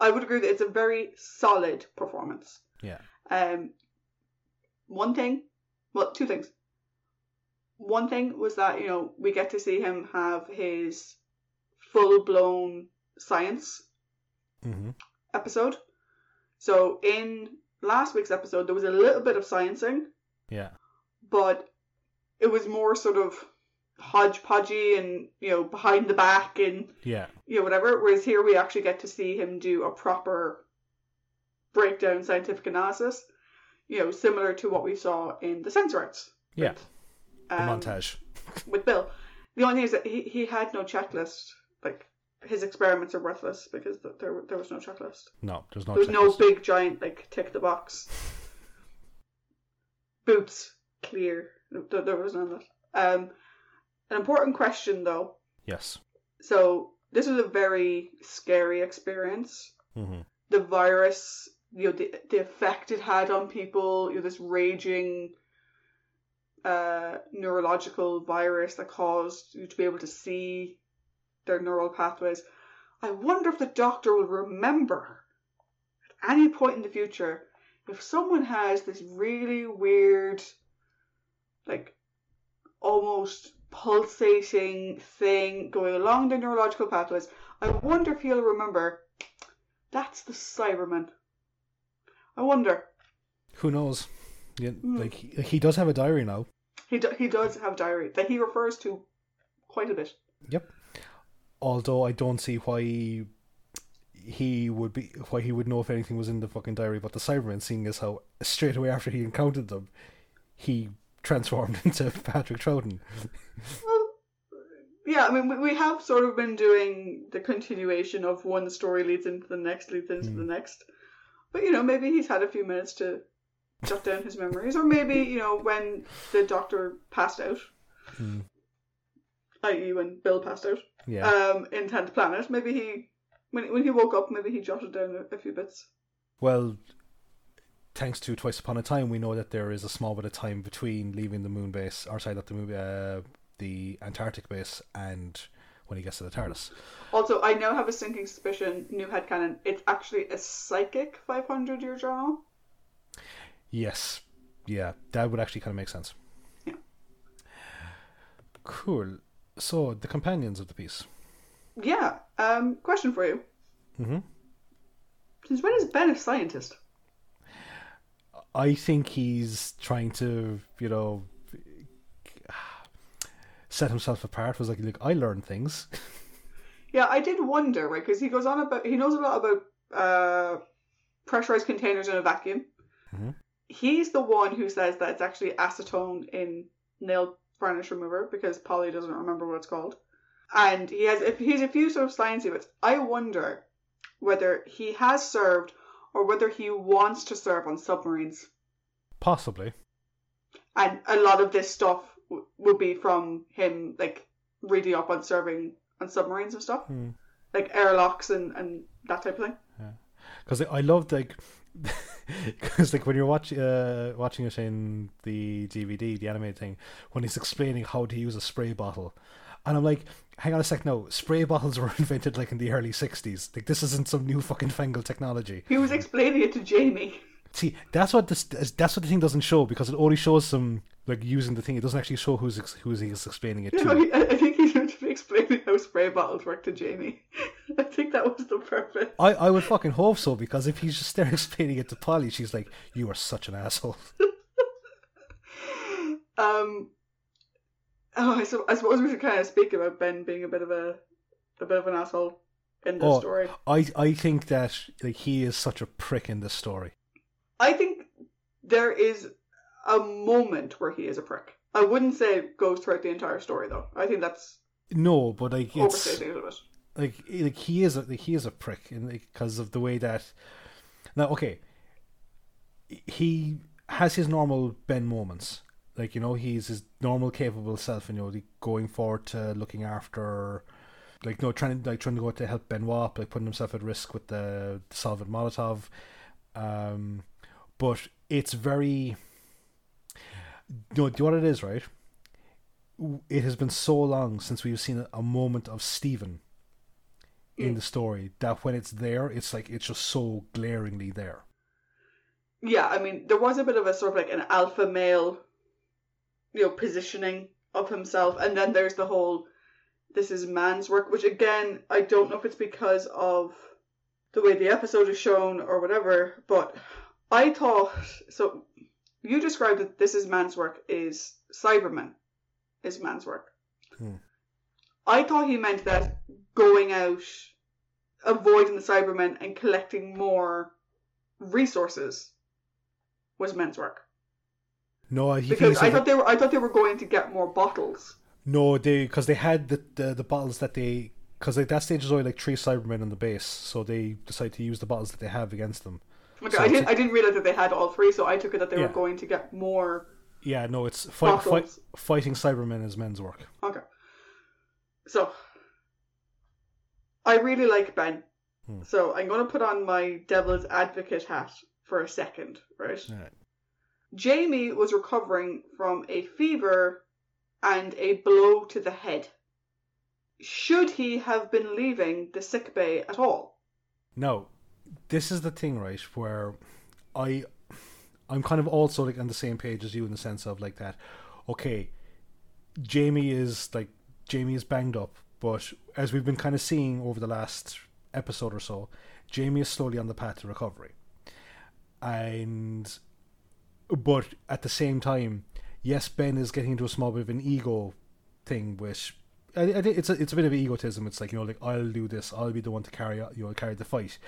I would agree that it's a very solid performance. yeah, Um, one thing, well, two things. One thing was that you know we get to see him have his full blown science mm-hmm. episode. So in last week's episode, there was a little bit of sciencing, yeah, but it was more sort of hodgepodgey and you know behind the back and yeah, you know whatever. Whereas here we actually get to see him do a proper breakdown scientific analysis. You know, similar to what we saw in the Arts. yeah. Um, montage. (laughs) with Bill. The only thing is that he, he had no checklist. Like his experiments are worthless because th- there there was no checklist. No, there's no. There was no big giant like tick the box. (laughs) Boots clear. There, there was none of that. Um, an important question though. Yes. So this was a very scary experience. Mm-hmm. The virus, you know, the the effect it had on people. You know, this raging uh, neurological virus that caused you to be able to see their neural pathways. I wonder if the doctor will remember at any point in the future if someone has this really weird, like almost pulsating thing going along their neurological pathways. I wonder if he'll remember that's the Cyberman. I wonder. Who knows? Yeah, Hmm. like he does have a diary now. He do, he does have a diary that he refers to quite a bit. Yep. Although I don't see why he would be why he would know if anything was in the fucking diary but the Cyberman, seeing as how straight away after he encountered them, he transformed (laughs) into Patrick Troughton. Well, yeah, I mean, we, have sort of been doing the continuation of one story leads into the next, leads into Hmm. the next. But, you know, maybe he's had a few minutes to jot down his memories. Or maybe, you know, when the doctor passed out, Hmm. i.e., when Bill passed out Yeah. um, in 10th Planet, maybe he, when, when he woke up, maybe he jotted down a, a few bits. Well, thanks to Twice Upon a Time, we know that there is a small bit of time between leaving the moon base, or sorry, not the moon, uh, the Antarctic base, and when he gets to the TARDIS. Also, I now have a sinking suspicion, new headcanon, it's actually a psychic 500 year journal. Yes, yeah, that would actually kind of make sense. Yeah. Cool. So the companions of the piece. Yeah, um, question for you. Mm-hmm. Since when is Ben a scientist? I think he's trying to, you know, set himself apart. Was like, look, I learn things. (laughs) Yeah, I did wonder, right? Because he goes on about he knows a lot about uh, pressurized containers in a vacuum. Mhm. He's the one who says that it's actually acetone in nail varnish remover because Polly doesn't remember what it's called. And he has if he has a few sort of sciencey bits. I wonder whether he has served or whether he wants to serve on submarines. Possibly. And a lot of this stuff w- would be from him, like reading up on serving on submarines and stuff, Hmm. like airlocks and and that type of thing. because I loved like (laughs) (laughs) because like when you're watching uh, watching it in the DVD, the animated thing, when he's explaining how to use a spray bottle, and I'm like, hang on a sec, no, spray (laughs) bottles were invented like in the early '60s. Like this isn't some new fucking fangled technology. He was explaining it to Jamie. See, that's what this that's what the thing doesn't show because it only shows some like using the thing. It doesn't actually show who's ex- who's he's explaining it You to. know, I, I think he's meant to be explaining how spray bottles work to Jamie. (laughs) I think that was the purpose. I, I would fucking hope so because if he's just there (laughs) explaining it to Polly, she's like, "You are such an asshole." (laughs) Um, oh, I, I suppose we should kind of speak about Ben being a bit of a a bit of an asshole in this Oh. story. I I think that like he is such a prick in this story. I think there is a moment where he is a prick. I wouldn't say it goes throughout the entire story, though. I think that's No, but like it's overstating it a bit. like like he is a like, he is a prick and because of the way that now okay he has his normal Ben moments like you know he's his normal capable self and you know like, going forward to looking after like no trying to like trying to go out to help Benoit like putting himself at risk with the, the solvent Molotov um but it's very you know, do you know what it is right it has been so long since we've seen a, a moment of Stephen in Mm. the story that when it's there, it's like it's just so glaringly there. Yeah, I mean, there was a bit of a sort of like an alpha male, you know, positioning of himself, and then there's the whole this is man's work, which again, I don't know if it's because of the way the episode is shown or whatever, but I thought so. You described that this is man's work is Cyberman is man's work. Hmm. I thought he meant that going out, avoiding the Cybermen and collecting more resources was men's work. No, he Because I thought they were I thought they were going to get more bottles. no, they because they had the, the the bottles that they because at that stage there's only like three Cybermen on the base, so they decide to use the bottles that they have against them. Okay, So I didn't I didn't realize that they had all three, so I took it that they Yeah. were going to get more. Yeah, no, it's fight, fight, fighting Cybermen is men's work. Okay, so I really like Ben, Hmm. so I'm going to put on my devil's advocate hat for a second, right? Alright. Jamie was recovering from a fever and a blow to the head. Should he have been leaving the sick bay at all? Now, this is the thing, right? Where I, I'm kind of also like on the same page as you in the sense of like that. Okay, Jamie is like Jamie is banged up, but as we've been kind of seeing over the last episode or so, Jamie is slowly on the path to recovery, and but at the same time, yes, Ben is getting into a small bit of an ego thing, which I, I it's a, it's a bit of egotism. It's like you know, like I'll do this, I'll be the one to carry you know, carry the fight.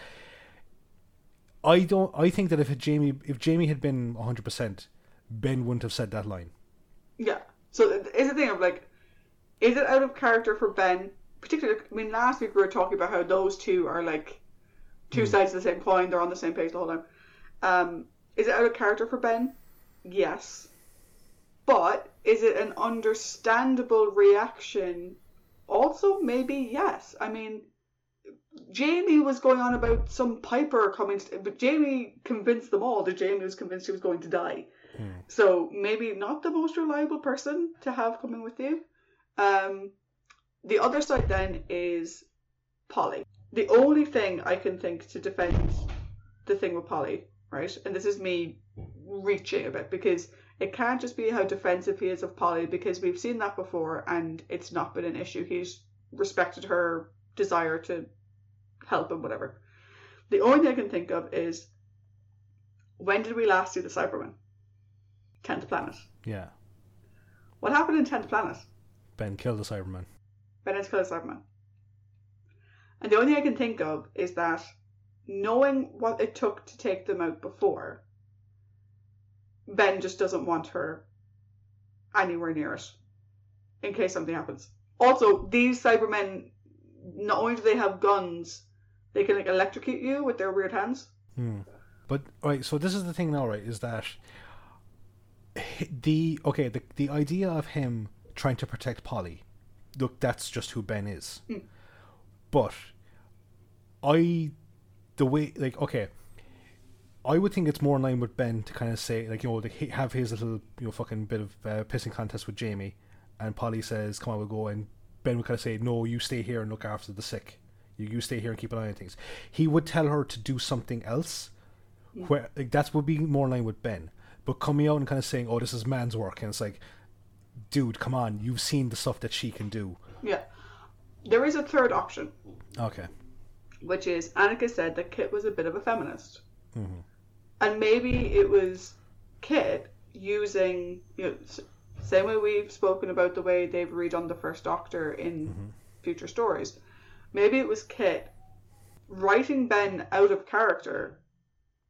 I don't. I think that if Jamie, if Jamie had been hundred percent, Ben wouldn't have said that line. Yeah. So is the thing of like, is it out of character for Ben? Particularly, I mean, last week we were talking about how those two are like two sides of the same coin. They're on the same page the whole time. Um, is it out of character for Ben? Yes. But is it an understandable reaction? Also, maybe yes. I mean, Jamie was going on about some Piper coming, to, but Jamie convinced them all that Jamie was convinced he was going to die. So maybe not the most reliable person to have coming with you. Um, the other side then is Polly. The only thing I can think to defend the thing with Polly, right? And this is me reaching a bit because it can't just be how defensive he is of Polly because we've seen that before and it's not been an issue. He's respected her desire to help and whatever. The only thing I can think of is when did we last see the Cybermen? Tenth Planet. Yeah, What happened in Tenth Planet? Ben killed the Cyberman. Bennett's killed the Cyberman. And the only thing I can think of is that knowing what it took to take them out before, Ben just doesn't want her anywhere near it in case something happens. Also, these Cybermen, not only do they have guns, they can like electrocute you with their weird hands. Hmm. But right, so this is the thing now, right? Is that the okay? The the idea of him trying to protect Polly, look, that's just who Ben is. Mm. But I, the way like okay, I would think it's more in line with Ben to kind of say like you know like, he- have his little you know fucking bit of uh, pissing contest with Jamie, and Polly says, "Come on, we'll go," and Ben would kind of say, "No, you stay here and look after the sick. You you stay here and keep an eye on things." He would tell her to do something else Where like, that would be more in line with Ben. But coming out and kind of saying, "Oh, this is man's work," and it's like, dude, come on, you've seen the stuff that she can do. Yeah. There is a third option, Okay. which is Anneke said that Kit was a bit of a feminist. mm-hmm. And maybe it was Kit using, you know, same way we've spoken about the way they've redone the first Doctor in future stories. Maybe it was Kit writing Ben out of character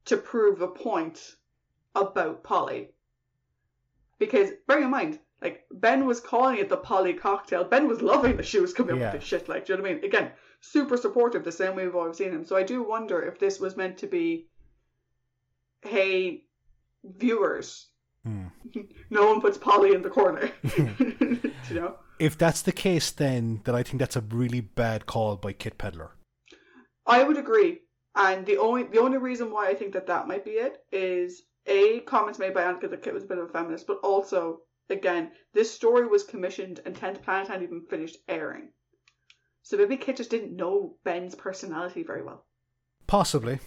to prove a point about Polly. Because bear in mind, like Ben was calling it the Polly cocktail. Ben was loving that she was coming Yeah. up with this shit. Like, do you know what I mean? Again, super supportive, the same way we've always seen him. So I do wonder if this was meant to be, hey, viewers, Hmm. (laughs) no one puts Polly in the corner. (laughs) (laughs) you know? If that's the case, then then I think that's a really bad call by Kit Pedler. I would agree. And the only the only reason why I think that that might be it is a comments made by Anneke that Kit was a bit of a feminist, but also again this story was commissioned and Tenth Planet hadn't even finished airing, so maybe Kit just didn't know Ben's personality very well. Possibly.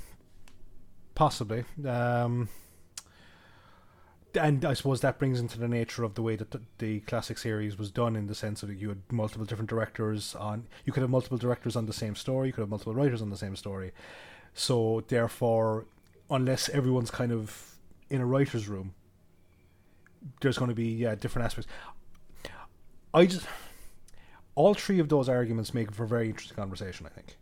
Possibly. Um, and I suppose that brings into the nature of the way that the, the classic series was done in the sense that you had multiple different directors on. You could have multiple directors on the same story. You could have multiple writers on the same story. So therefore, unless everyone's kind of in a writer's room, there's going to be yeah different aspects. I just all three of those arguments make for a very interesting conversation. I think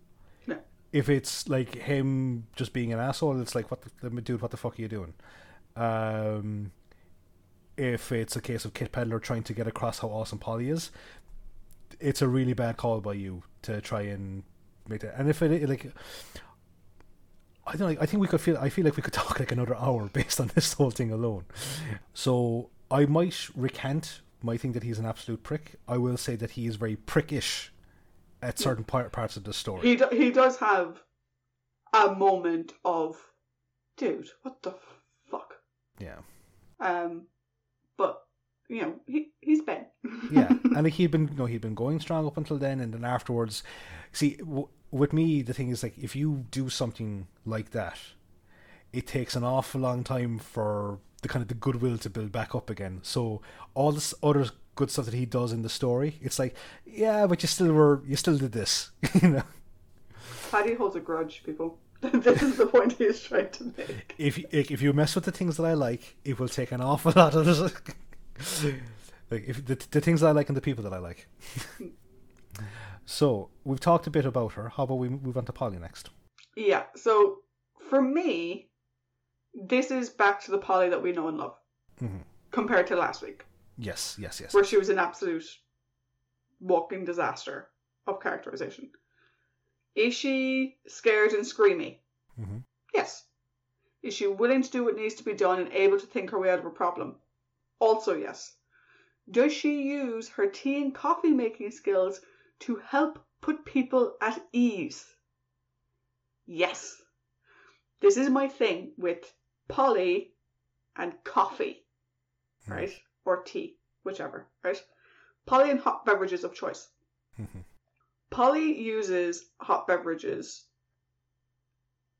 Yeah. if it's like him just being an asshole, it's like, what the dude? What the fuck are you doing? Um, if it's a case of Kit Pedler trying to get across how awesome Polly is, it's a really bad call by you to try and make that. And if it like, I don't know. I think we could feel. I feel like we could (laughs) talk like another hour based on this whole thing alone. So I might recant my thing that he's an absolute prick. I will say that he is very prickish at certain par- parts of the story. He do, he does have a moment of, dude, what the fuck? yeah. Um, but you know he he's Ben. (laughs) yeah, and like he'd been, you know, he'd been going strong up until then, and then afterwards. See, w- with me, the thing is like if you do something like that, it takes an awful long time for the kind of the goodwill to build back up again. So all this other good stuff that he does in the story, it's like, yeah, but you still were, you still did this, (laughs) you know. Paddy holds a grudge, people. (laughs) this is the point he is trying to make. If you- if you mess with the things that I like, it will take an awful lot of this. (laughs) like if the the things that I like and the people that I like. (laughs) so we've talked a bit about her. How about we move on to Polly next? Yeah, so for me, this is back to the Polly that we know and love Mhm. compared to last week, Yes, yes, yes. where she was an absolute walking disaster of characterization. Is she scared and screamy? Mm-hmm. Yes. Is she willing to do what needs to be done and able to think her way out of a problem? Also, yes. Does she use her tea and coffee making skills to help put people at ease? Yes. This is my thing with Polly and coffee, Hmm. right? Or tea, whichever, right? Polly and hot beverages of choice. Mhm. Polly uses hot beverages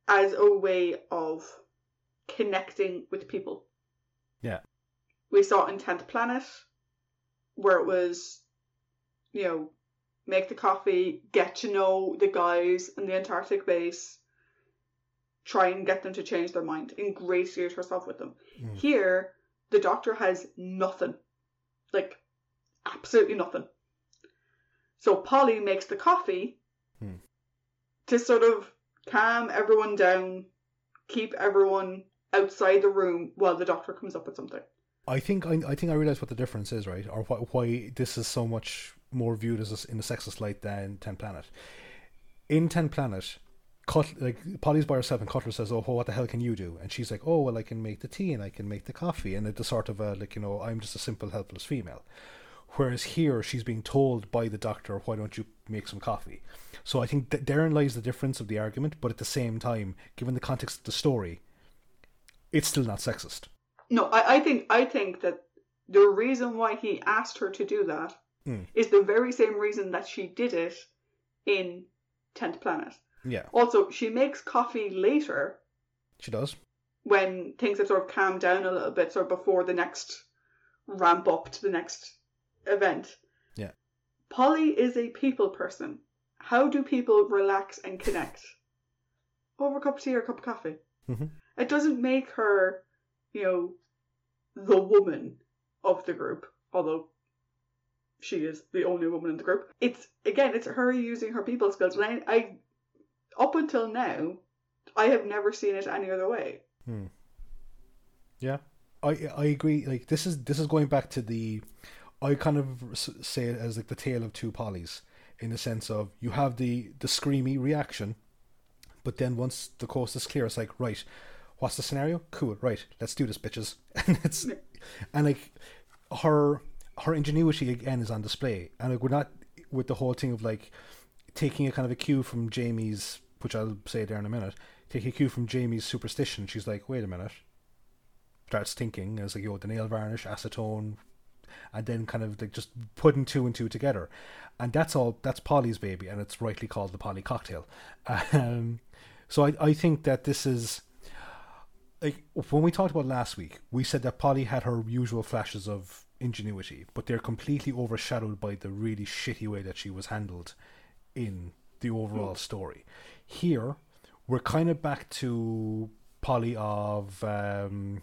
as a way of connecting with people. Yeah. We saw in 10th Planet, where it was, you know, make the coffee, get to know the guys in the Antarctic base, try and get them to change their mind, ingratiate herself with them. Mm. Here, the doctor has nothing. Like, absolutely nothing. So Polly makes the coffee Hmm. to sort of calm everyone down, keep everyone outside the room while the doctor comes up with something. I think I, I think I realize what the difference is, right? Or why, why this is so much more viewed as a, in a sexist light than Ten Planet. In Ten Planet, Cut, like Polly's by herself, and Cutler says, "Oh, what the hell can you do?" And she's like, "Oh, well, I can make the tea and I can make the coffee," and it's a sort of a like, you know, I'm just a simple, helpless female. Whereas here, she's being told by the doctor, "Why don't you make some coffee?" So I think that therein lies the difference of the argument. But at the same time, given the context of the story, it's still not sexist. No, I, I think I think that the reason why he asked her to do that that is the very same reason that she did it in Tenth Planet. Yeah, Also, she makes coffee later she does. when things have sort of calmed down a little bit, sort of before the next ramp up to the next event. Yeah. Polly is a people person. How do people relax and connect? Over a cup of tea or a cup of coffee. Mm-hmm. It doesn't make her, you know, the woman of the group, although she is the only woman in the group. It's again, it's her using her people skills, and I, I up until now, I have never seen it any other way. Hmm. Yeah, I I agree. Like this is this is going back to the, I kind of say it as like the tale of two pollies in the sense of you have the the screamy reaction, but then once the coast is clear, it's like right, what's the scenario? Cool, right, let's do this, bitches. (laughs) And it's and like her her ingenuity again is on display, and like we're not with the whole thing of like taking a kind of a cue from Jamie's, which I'll say there in a minute. Taking a cue from Jamie's superstition, she's like, wait a minute, starts thinking as like yo the nail varnish acetone and then kind of like just putting two and two together. And that's all that's polly's baby and it's rightly called the polly cocktail. Um, so I, I think that this is like when we talked about last week we said that polly had her usual flashes of ingenuity but they're completely overshadowed by the really shitty way that she was handled in the overall story. Here we're kind of back to polly of um,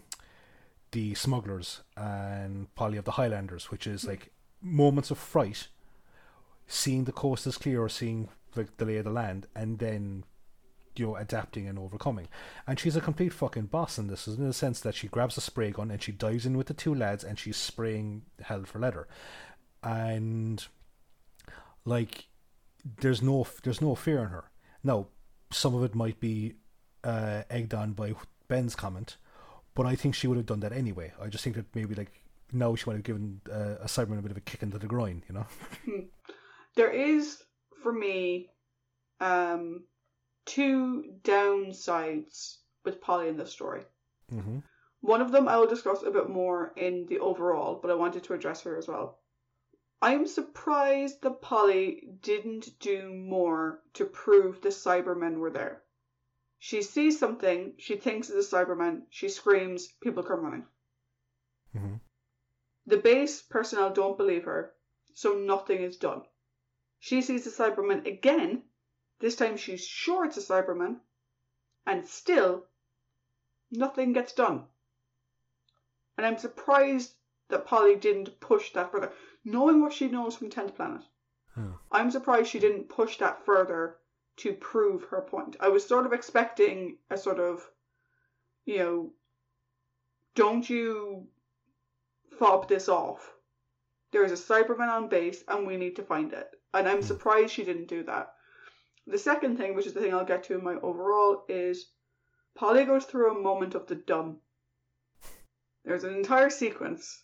the smugglers and Polly of the Highlanders, which is like moments of fright, seeing the coast is clear or seeing like the lay of the land, and then you know adapting and overcoming. And she's a complete fucking boss in this, in the sense that she grabs a spray gun and she dives in with the two lads and she's spraying hell for leather, and like there's no there's no fear in her. Now, some of it might be uh, egged on by Ben's comment but I think she would have done that anyway. I just think that maybe like now she might have given uh, a Cyberman a bit of a kick into the groin, you know. There is, for me, um, two downsides with Polly in this story. Mm-hmm. One of them I will discuss a bit more in the overall, but I wanted to address her as well. I'm surprised that Polly didn't do more to prove the Cybermen were there. She sees something, she thinks it's a Cyberman, she screams, people come running. Mm-hmm. The base personnel don't believe her, so nothing is done. She sees the Cyberman again, this time she's sure it's a Cyberman, and still nothing gets done. And I'm surprised that Polly didn't push that further. Knowing what she knows from 10th Planet, Hmm. I'm surprised she didn't push that further to prove her point. I was sort of expecting a sort of, you know, don't you fob this off. There is a Cyberman on base and we need to find it. And I'm surprised she didn't do that. The second thing, which is the thing I'll get to in my overall, is Polly goes through a moment of the dumb. There's an entire sequence,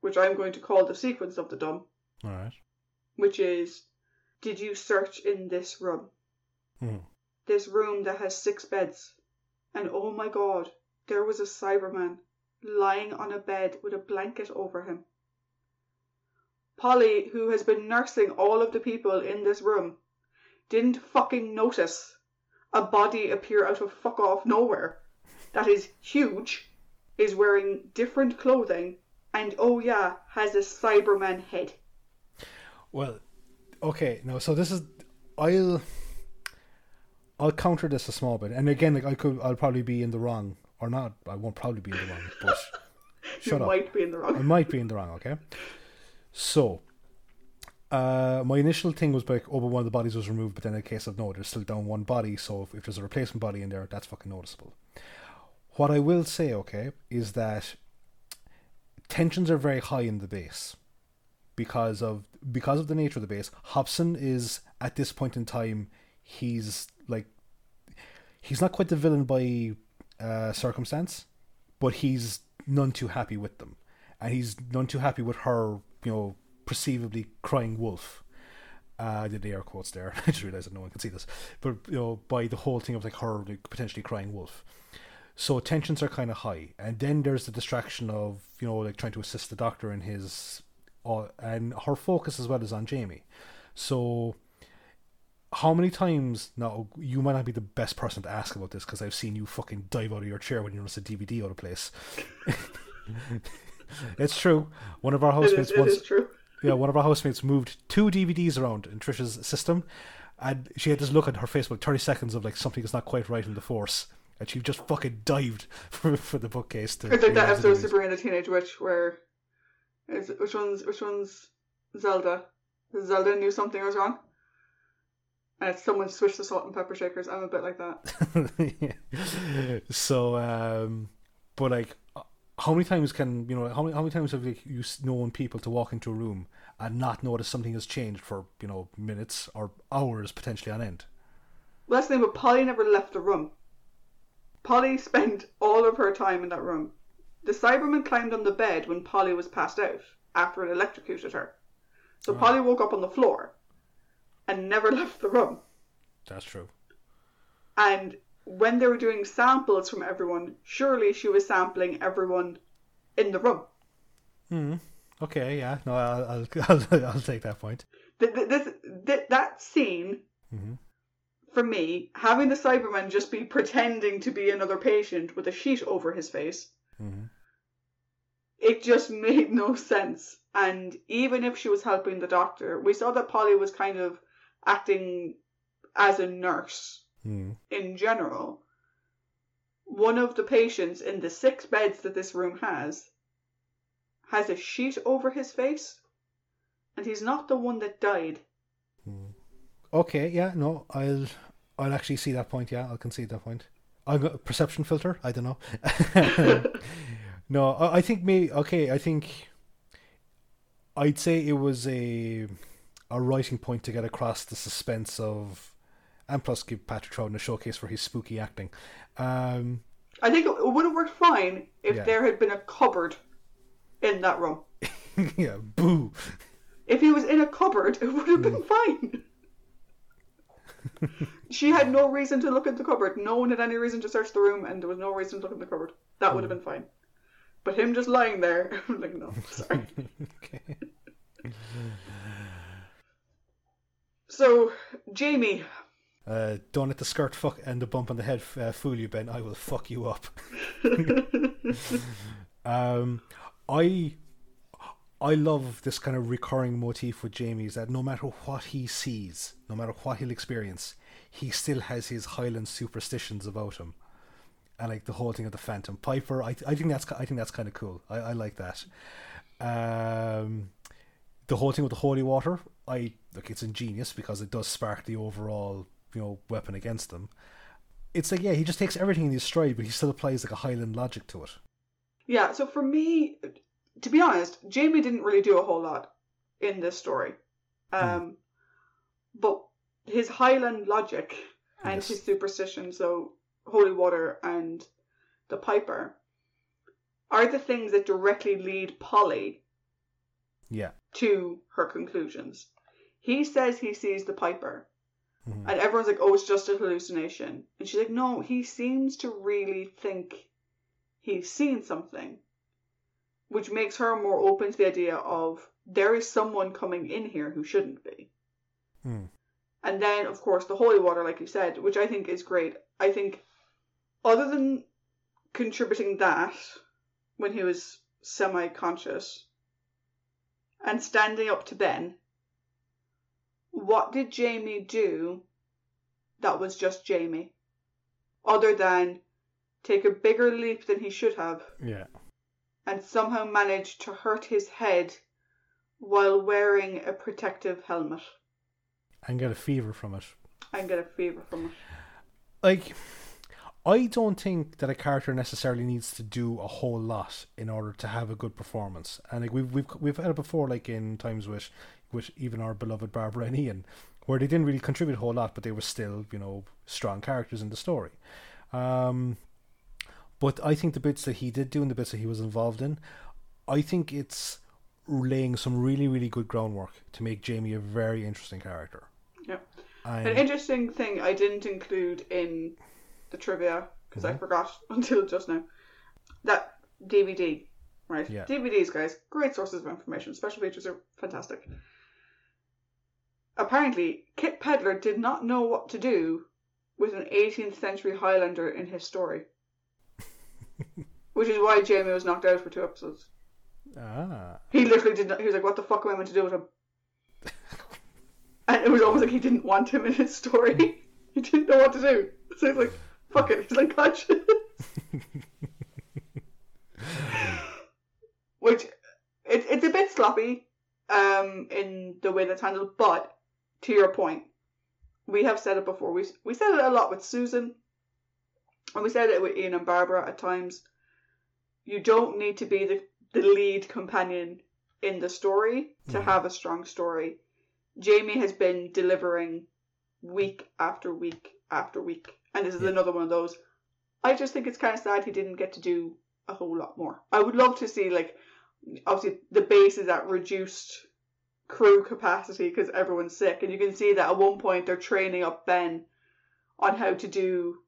which I'm going to call the sequence of the dumb, All right. which is Did you search in this room? Mm. This room that has six beds. And oh my god, there was a Cyberman lying on a bed with a blanket over him. Polly, who has been nursing all of the people in this room, didn't fucking notice a body appear out of fuck off nowhere that is huge, is wearing different clothing, and oh yeah, has a Cyberman head. Well, okay. No, so this is I'll I'll counter this a small bit, and again, like I could, I'll probably be in the wrong or not. I won't probably be in the wrong, but (laughs) shut you up. might be in the I might be in the wrong, okay? So, uh, my initial thing was like, oh, but one of the bodies was removed, but then in a case of no, there's still down one body, so if, if there's a replacement body in there, that's fucking noticeable. What I will say, okay, is that tensions are very high in the base because of because of the nature of the base. Hobson is at this point in time, he's like, he's not quite the villain by uh, circumstance, but he's none too happy with them, and he's none too happy with her, you know, perceivably crying wolf. Uh, I did the air quotes there. (laughs) I just realized that no one can see this, but you know, by the whole thing of like her like, potentially crying wolf. So tensions are kind of high, and then there's the distraction of you know like trying to assist the doctor in his, uh, and her focus as well is on Jamie. So how many times now you might not be the best person to ask about this because I've seen you fucking dive out of your chair when you notice a DVD out of place. (laughs) it's true. One of our It is, housemates it once is true. yeah, one of our housemates moved two DVDs around in Trisha's system, and she had this look on her face about thirty seconds of like something is not quite right in the force, and she just fucking dived (laughs) for, for the bookcase. To It's like that episode of. Sabrina the Teenage Witch where is which one's which one's Zelda? Zelda knew something was wrong. And it's someone switched the salt and pepper shakers. I'm a bit like that. (laughs) so, um, but like, how many times can you know? How many how many times have you, you known people to walk into a room and not notice something has changed for you know minutes or hours potentially on end? Well, that's the thing, but Polly never left the room. Polly spent all of her time in that room. The Cyberman climbed on the bed when Polly was passed out after it electrocuted her. So Polly woke up on the floor and never left the room. That's true. And when they were doing samples from everyone, surely she was sampling everyone in the room. Hmm. Okay. Yeah. No. I'll I'll, (laughs) I'll, I'll take that point. Th- th- This, th- that scene, Mhm. for me, having the Cyberman just be pretending to be another patient with a sheet over his face, mm-hmm. it just made no sense. And even if she was helping the doctor, we saw that Polly was kind of acting as a nurse Mhm. in general. One of the patients in the six beds that this room has has a sheet over his face, and he's not the one that died. Okay. Yeah. No. I'll I'll actually see that point. Yeah. I'll concede that point. I got a perception filter. I don't know. (laughs) no. I, I think me. Okay. I think. I'd say it was a a writing point to get across the suspense of, and plus give Patrick Troughton a showcase for his spooky acting. Um, I think it would have worked fine if Yeah. there had been a cupboard in that room. (laughs) yeah. Boo. If he was in a cupboard, it would have been fine. she had no reason to look at the cupboard. No one had any reason to search the room, and there was no reason to look in the cupboard. That would have been fine. But him just lying there, I'm (laughs) like, no, sorry. (laughs) okay. So, Jamie, Uh, don't let the skirt fuck and the bump on the head uh, fool you, Ben. I will fuck you up. (laughs) um, I I love this kind of recurring motif with Jamie is that no matter what he sees, no matter what he'll experience, he still has his Highland superstitions about him, and like the whole thing of the Phantom Piper. I I think that's I think that's kind of cool. I, I like that. Um, the whole thing with the holy water, I look, it's ingenious because it does spark the overall you know weapon against them. It's like yeah, he just takes everything in his stride, but he still applies like a Highland logic to it. yeah, so for me, to be honest, Jamie didn't really do a whole lot in this story. Um, But his Highland logic and Yes. his superstition, so holy water and the Piper, are the things that directly lead Polly Yeah, to her conclusions. He says he sees the Piper, Mm-hmm. and everyone's like, oh, it's just a hallucination. And she's like, no, he seems to really think he's seen something, which makes her more open to the idea of there is someone coming in here who shouldn't be. Hmm. And then, of course, the holy water, like you said, which I think is great. I think, other than contributing that when he was semi conscious and standing up to Ben, what did Jamie do that was just Jamie? Other than take a bigger leap than he should have yeah, and somehow manage to hurt his head while wearing a protective helmet and get a fever from it. and get a fever from it. Like, I don't think that a character necessarily needs to do a whole lot in order to have a good performance. And like we've we've we've had it before, like in times with with even our beloved Barbara and Ian, where they didn't really contribute a whole lot, but they were still you know strong characters in the story. Um, but I think the bits that he did do and the bits that he was involved in, I think it's laying some really really good groundwork to make Jamie a very interesting character. Yeah. And, An interesting thing I didn't include in the trivia because I Mhm. forgot (laughs) until just now that DVD, right? Yeah. DVDs, guys, great sources of information. Special features are fantastic. apparently Kit Pedler did not know what to do with an 18th century Highlander in his story. (laughs) Which is why Jamie was knocked out for two episodes. Ah. He literally did not. He was like, "What the fuck am I meant to do with him?" (laughs) and it was almost like he didn't want him in his story. he didn't know what to do. So he's like, "Fuck it." He's like, "Conscious." (laughs) Which it, it's a bit sloppy um, in the way that's handled, but to your point, we have said it before. We we said it a lot with Susan, and we said it with Ian and Barbara at times. You don't need to be the the lead companion in the story to Mhm. have a strong story. Jamie has been delivering week after week after week, and this is Yeah. another one of those. I just think it's kind of sad he didn't get to do a whole lot more. I would love to see like obviously the base is at reduced crew capacity because everyone's sick, and you can see that at one point they're training up Ben on how to do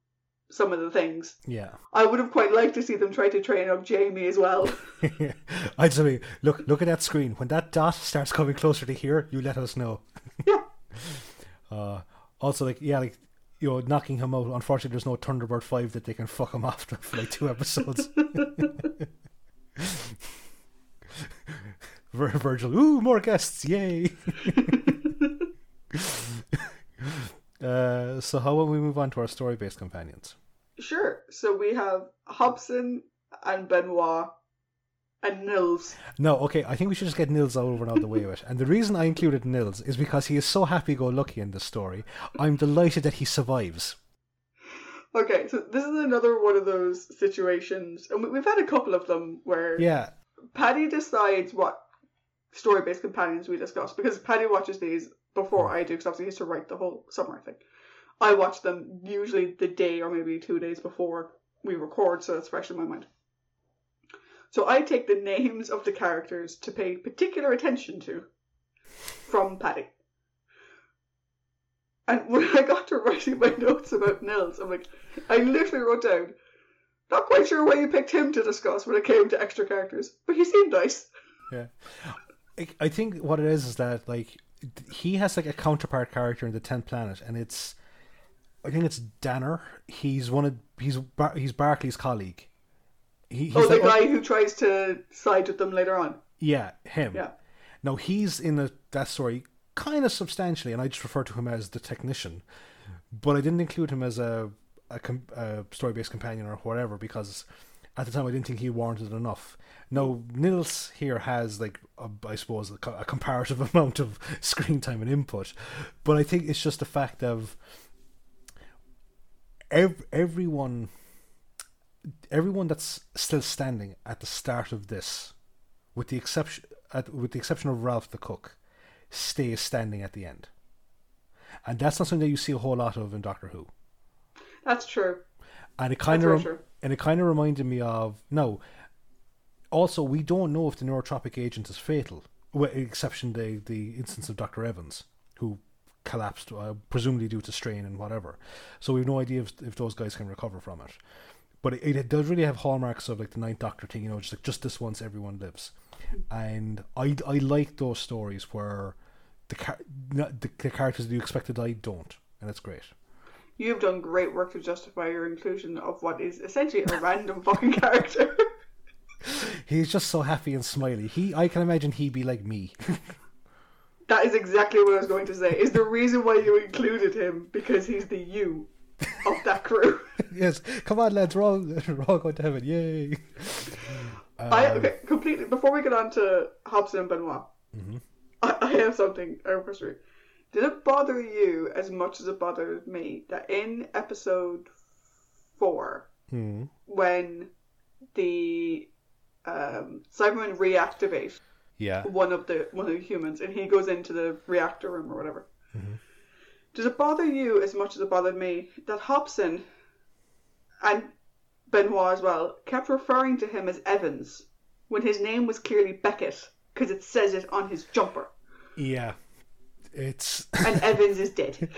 some of the things. Yeah. I would have quite liked to see them try to train up Jamie as well. (laughs) (laughs) I just mean, look, look at that screen. When that dot starts coming closer to here, you let us know. Yeah. (laughs) Uh, also, like, yeah, like, you know, knocking him out. Unfortunately, there's no Thunderbird 5 that they can fuck him (laughs) after for like two episodes. (laughs) Vir- Virgil, ooh, more guests, yay! (laughs) uh, so, how about we move on to our story based companions? Sure. So we have Hobson and Benoit and Nils. No, okay, I think we should just get Nils over and out the way with. And the reason I included Nils is because he is so happy go lucky in this story. I'm delighted that he survives. Okay, so this is another one of those situations, and we- we've had a couple of them where Yeah, Paddy decides what story-based companions we discuss because Paddy watches these before I do because obviously he has to write the whole summer thing. I watch them usually the day or maybe two days before we record, so it's fresh in my mind. So I take the names of the characters to pay particular attention to from Paddy. And when I got to writing my notes about Nils, I'm like, I literally wrote down, not quite sure why you picked him to discuss when it came to extra characters, but he seemed nice. yeah. I, think what it is is that like he has like a counterpart character in the tenth planet, and it's I think it's Danner. He's one of he's Bar- he's Barclay's colleague. He, oh, he's oh, the like- oh, guy who tries to side with them later on. Yeah, him. Yeah. Now he's in the, that story kind of substantially, and I just refer to him as the technician. But I didn't include him as a a, a story-based companion or whatever because at the time I didn't think he warranted enough. Now Nils here has like a, I suppose a, a comparative (laughs) amount of screen time and input, but I think it's just the fact of ev- everyone everyone that's still standing at the start of this with the exception at, with the exception of Ralph the cook, stays standing at the end, and that's not something that you see a whole lot of in Doctor Who. That's true. And it kind of true. and it kind of reminded me of no. Also, we don't know if the neurotropic agent is fatal, with exception the the instance of Doctor Evans, who collapsed, uh, presumably due to strain and whatever. So we have no idea if, if those guys can recover from it. But it, it does really have hallmarks of like the Ninth Doctor thing, you know, just like just this once everyone lives. And I I like those stories where the car- the, the characters that you expect to die don't, and it's great. You've done great work to justify your inclusion of what is essentially a random fucking character. (laughs) He's just so happy and smiley. He, I can imagine he'd be like me. (laughs) that is exactly what I was going to say. Is the reason why you included him because he's the you (laughs) of that crew. (laughs) yes, come on, lads, we're all, we're (laughs) all going to heaven. Yay! I Um, okay, completely. Before we get on to Hobson and Benoit, Mhm. I, I have something. I have history. Did it bother you as much as it bothered me that in episode four, hmm. when the um, Cybermen reactivate Yeah. one of the one of the humans, and he goes into the reactor room or whatever. Mhm. Does it bother you as much as it bothered me that Hobson and Benoit as well kept referring to him as Evans when his name was clearly Beckett because it says it on his jumper, Yeah. It's (laughs) and Evans is dead.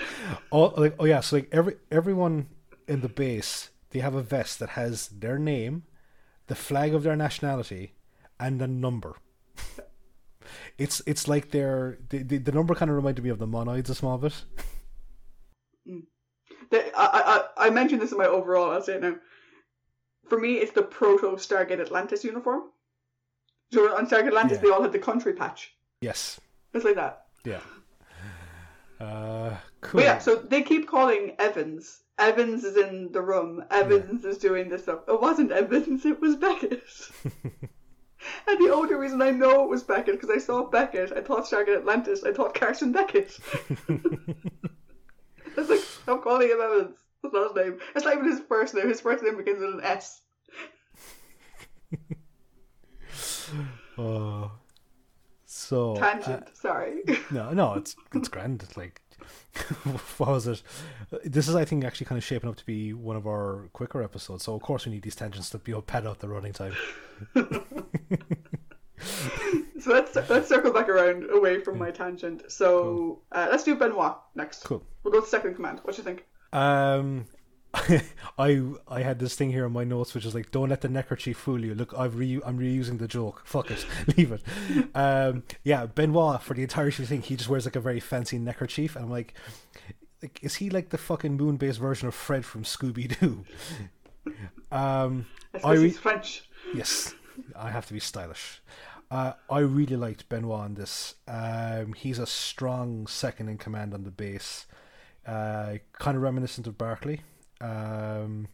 all like oh yeah, so like every everyone in the base they have a vest that has their name, the flag of their nationality, and a number. it's it's like they're the, the, the number kind of reminded me of the monoids a small bit. (laughs) The, I, I I mentioned this in my overall. I'll say it now. For me, it's the proto Stargate Atlantis uniform. So on Stargate Atlantis, Yeah. they all had the country patch. Yes. It's like that. Yeah. Uh, cool. But yeah, so they keep calling Evans. Evans is in the room. Evans is doing this stuff. It wasn't Evans, it was Beckett. (laughs) and the only reason I know it was Beckett because I saw Beckett. I thought Stargate Atlantis. I thought Carson Beckett. (laughs) I was like, stop calling him Evans. That's not his name. It's not even his first name. His first name begins with an S. (laughs) Uh, so uh, Tangent. Sorry. no, no, it's it's grand. It's like (laughs) what was it? This is, I think, actually kind of shaping up to be one of our quicker episodes. So of course we need these tangents to be able to pad out the running time. (laughs) so let's let's circle back around away from my tangent. So uh, let's do Benoit next. Cool. We'll go to second command. What do you think? Um, (laughs) I I had this thing here in my notes which is like, don't let the neckerchief fool you. Look, I've re- I'm reusing the joke. Fuck it, (laughs) leave it. (laughs) Um, yeah, Benoit for the entire thing, he just wears like a very fancy neckerchief, and I'm like, like, is he like the fucking moon-based version of Fred from Scooby Doo? Um, I re- he's French. yes, I have to be stylish. Uh, I really liked Benoit on this. Um, he's a strong second in command on the base, uh, kind of reminiscent of Barclay. Um,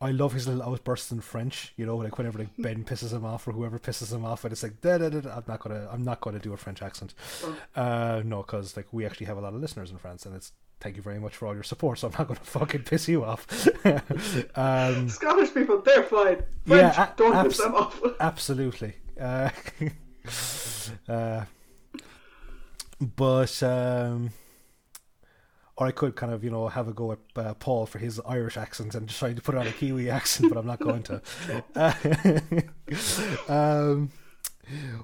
I love his little outbursts in French. You know, like whenever like (laughs) Ben pisses him off or whoever pisses him off, and it's like da da da. da. I'm not gonna. I'm not gonna do a French accent. Oh. Uh, no, because like we actually have a lot of listeners in France, and it's thank you very much for all your support. So I'm not gonna (laughs) fucking piss you off. (laughs) um, Scottish people, they're fine. Yeah, a- don't abs- piss them off. Absolutely. Uh, (laughs) uh, but um, or I could kind of you know have a go at uh, Paul for his Irish accent and just try to put on a Kiwi (laughs) accent, but I'm not going to. (laughs) Um,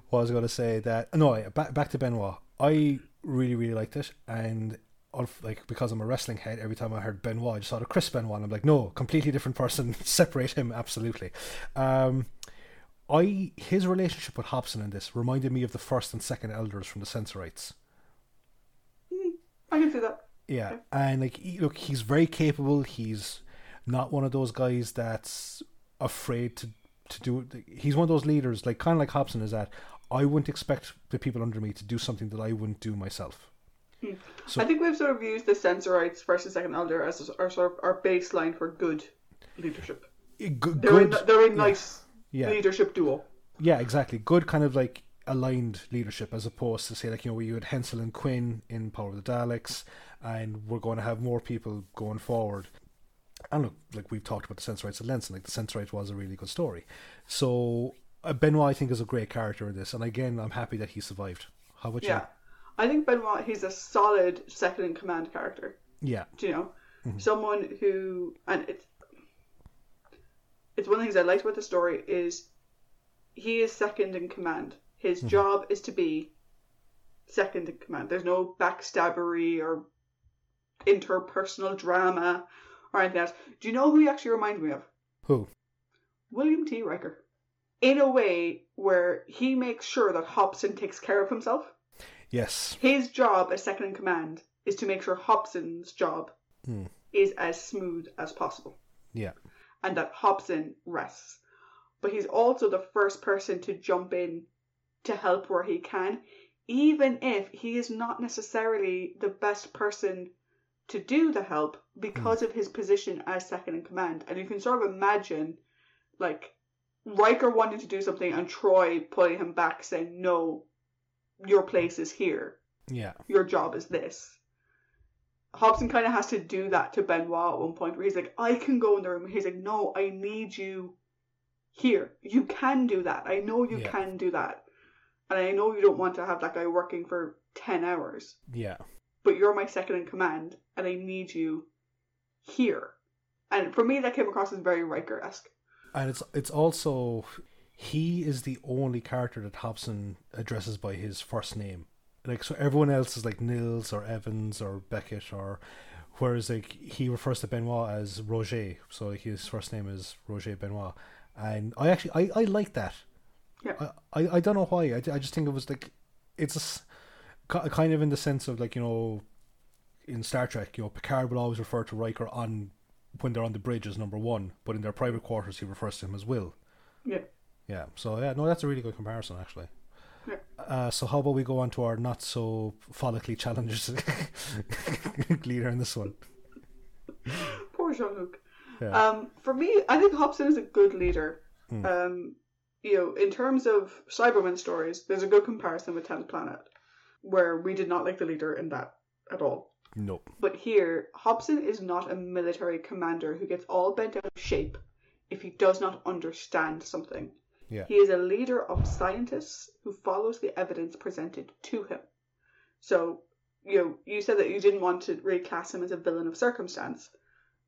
what was I going to say? That no, back back to Benoit. I really really liked it, and like because I'm a wrestling head, every time I heard Benoit, I just thought of Chris Benoit. I'm like, no, completely different person. Separate him absolutely. Um, I his relationship with Hobson in this reminded me of the first and second elders from the Sensorites. Mm, I can see that. Yeah, and like he, look, he's very capable. He's not one of those guys that's afraid to to do it. He's one of those leaders, like kind of like Hobson is that I wouldn't expect the people under me to do something that I wouldn't do myself. Mm. So- I think we've sort of used the Sensorites first and second elder as our sort of our baseline for good leadership. Good, They're a, they're a nice yeah, leadership duo. yeah, exactly. Good kind of like aligned leadership as opposed to say like you know you had Hensell and Quinn in Power of the Daleks, and we're going to have more people going forward. And look, like we've talked about the Sensorites at length, and like the Sensorites was a really good story. So uh, Benoit, I think, is a great character in this, and again, I'm happy that he survived. How about you? Yeah. I think Benoit, he's a solid second in command character. Yeah, Do you know? Someone who, and it's, it's one of the things I liked about the story is he is second in command. His job is to be second in command. There's no backstabbery or interpersonal drama or anything else. Do you know who he actually reminds me of? who? William T. Riker. In a way where he makes sure that Hobson takes care of himself. Yes, His job as second in command is to make sure Hobson's job Hmm. is as smooth as possible yeah, and that Hobson rests. But he's also the first person to jump in to help where he can, even if he is not necessarily the best person to do the help because of his position as second in command. And you can sort of imagine, like, Riker wanting to do something and Troi pulling him back, saying, No, your place is here yeah, your job is this. Hobson kind of has to do that to Benoit at one point where he's like, I can go in the room. He's like, no, I need you here. You can do that. I know you Yeah. can do that. And I know you don't want to have that guy working for 10 hours, yeah. but you're my second in command and I need you here. And for me, that came across as very Riker esque. And it's it's also he is the only character that Hobson addresses by his first name. Like so everyone else is like Nils or Evans or Beckett or whereas like he refers to Benoit as Roger. So like, his first name is Roger Benoit. And I actually I, I like that. Yeah. I, I, I don't know why. I, I just think it was like it's a kind of in the sense of like you know, in Star Trek, you know, Picard will always refer to Riker on when they're on the bridge as number one, but in their private quarters he refers to him as Will. Yeah. Yeah. So yeah, no, that's a really good comparison actually. Uh, so how about we go on to our not so follically challenged (laughs) leader in this one? Poor Jean Luc. Yeah. Um, for me, I think Hobson is a good leader. Hmm. Um, you know, in terms of Cybermen stories, there's a good comparison with Tenth Planet, where we did not like the leader in that at all. nope. But here, Hobson is not a military commander who gets all bent out of shape if he does not understand something. Yeah. He is a leader of scientists who follows the evidence presented to him. So, you know, you said that you didn't want to class him as a villain of circumstance,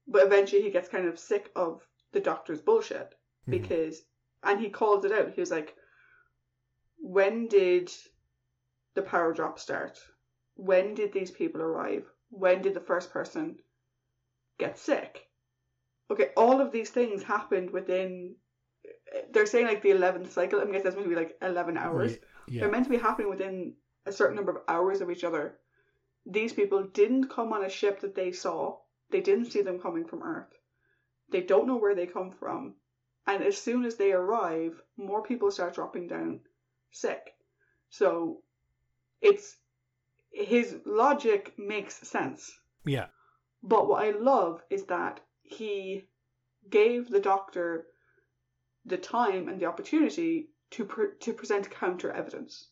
but eventually he gets kind of sick of the doctor's bullshit Mhm. because, and he calls it out. He was like, when did the power drop start? When did these people arrive? When did the first person get sick? Okay, all of these things happened within. They're saying like the eleventh cycle. I guess that's meant to be like eleven hours. Yeah. They're meant to be happening within a certain number of hours of each other. These people didn't come on a ship that they saw. They didn't see them coming from Earth. They don't know where they come from. And as soon as they arrive, more people start dropping down sick. So it's his logic makes sense. Yeah. But what I love is that he gave the doctor the time and the opportunity to pre- to present counter evidence.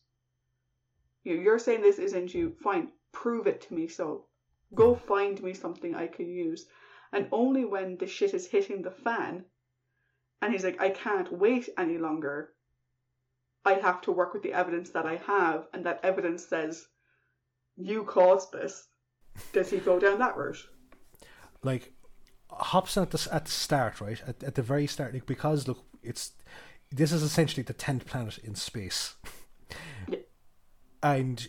You know, you're saying this isn't you. Fine, prove it to me. So, go find me something I can use. And only when the shit is hitting the fan, and he's like, I can't wait any longer. I have to work with the evidence that I have, and that evidence says you caused this. Does he go down that route? like Hobson at the at the start, right at, at the very start, like, because look, it's this is essentially the tenth planet in space, Yeah. and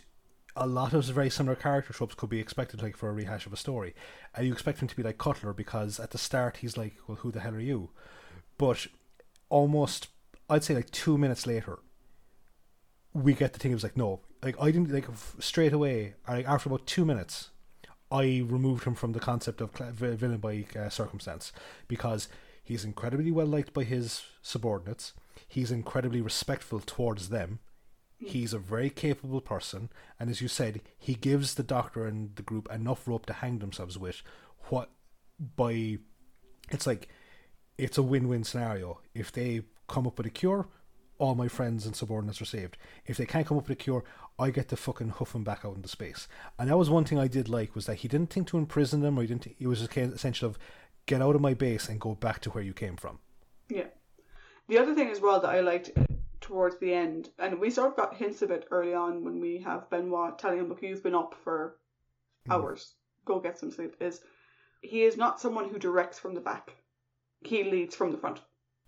a lot of very similar character tropes could be expected, like for a rehash of a story, and you expect him to be like Cutler because at the start he's like, well, who the hell are you? But almost, I'd say like two minutes later, we get the thing. It was like, no, like I didn't like straight away. Like after about two minutes, I removed him from the concept of villain by uh, circumstance because he's incredibly well liked by his subordinates. He's incredibly respectful towards them. He's a very capable person, and as you said, he gives the doctor and the group enough rope to hang themselves with. What by it's like it's a win-win scenario. If they come up with a cure, all my friends and subordinates are saved. If they can't come up with a cure, I get to fucking hoof him back out into space. And that was one thing I did like was that he didn't think to imprison them, or he didn't. It was of essential of get out of my base and go back to where you came from. Yeah. The other thing as well that I liked uh, towards the end, and we sort of got hints of it early on when we have Benoit telling him, look, you've been up for hours, go get some sleep, is he is not someone who directs from the back. He leads from the front.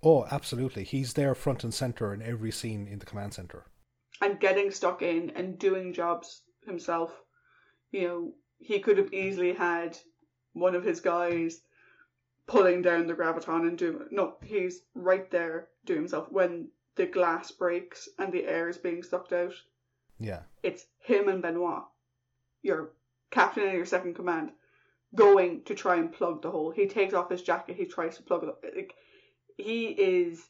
Oh, absolutely. He's there front and center in every scene in the command center. And getting stuck in and doing jobs himself. You know, he could have easily had one of his guys pulling down the gravitron and doing no, he's right there doing himself when the glass breaks and the air is being sucked out. Yeah. It's him and Benoit, your captain and your second command, going to try and plug the hole. He takes off his jacket, he tries to plug it up. Like, he is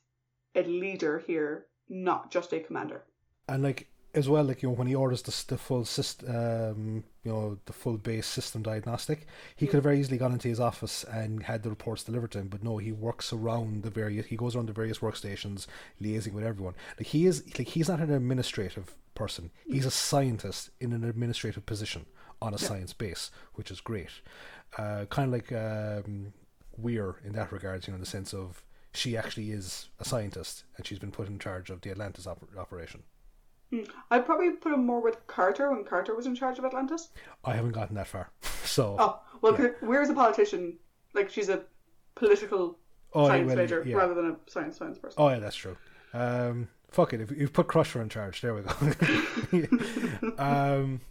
a leader here, not just a commander. and like as well, like you know, when he orders the, the full system, um, you know, the full base system diagnostic, he could have very easily gone into his office and had the reports delivered to him. But no, he works around the various. He goes around the various workstations, liaising with everyone. Like he is, like he's not an administrative person. He's a scientist in an administrative position on a Yeah. science base, which is great. Uh, kind of like um, Weir in that regards, you know, in the sense of she actually is a scientist and she's been put in charge of the Atlantis oper- operation. I'd probably put him more with Carter when Carter was in charge of Atlantis. I haven't gotten that far. (laughs) So Oh, well, Yeah. Weir's a politician. Like, she's a political Oh, science well, major yeah. rather than a science science person. Oh yeah, that's true. Um, fuck it. If you've put Crusher in charge, there we go. (laughs) um,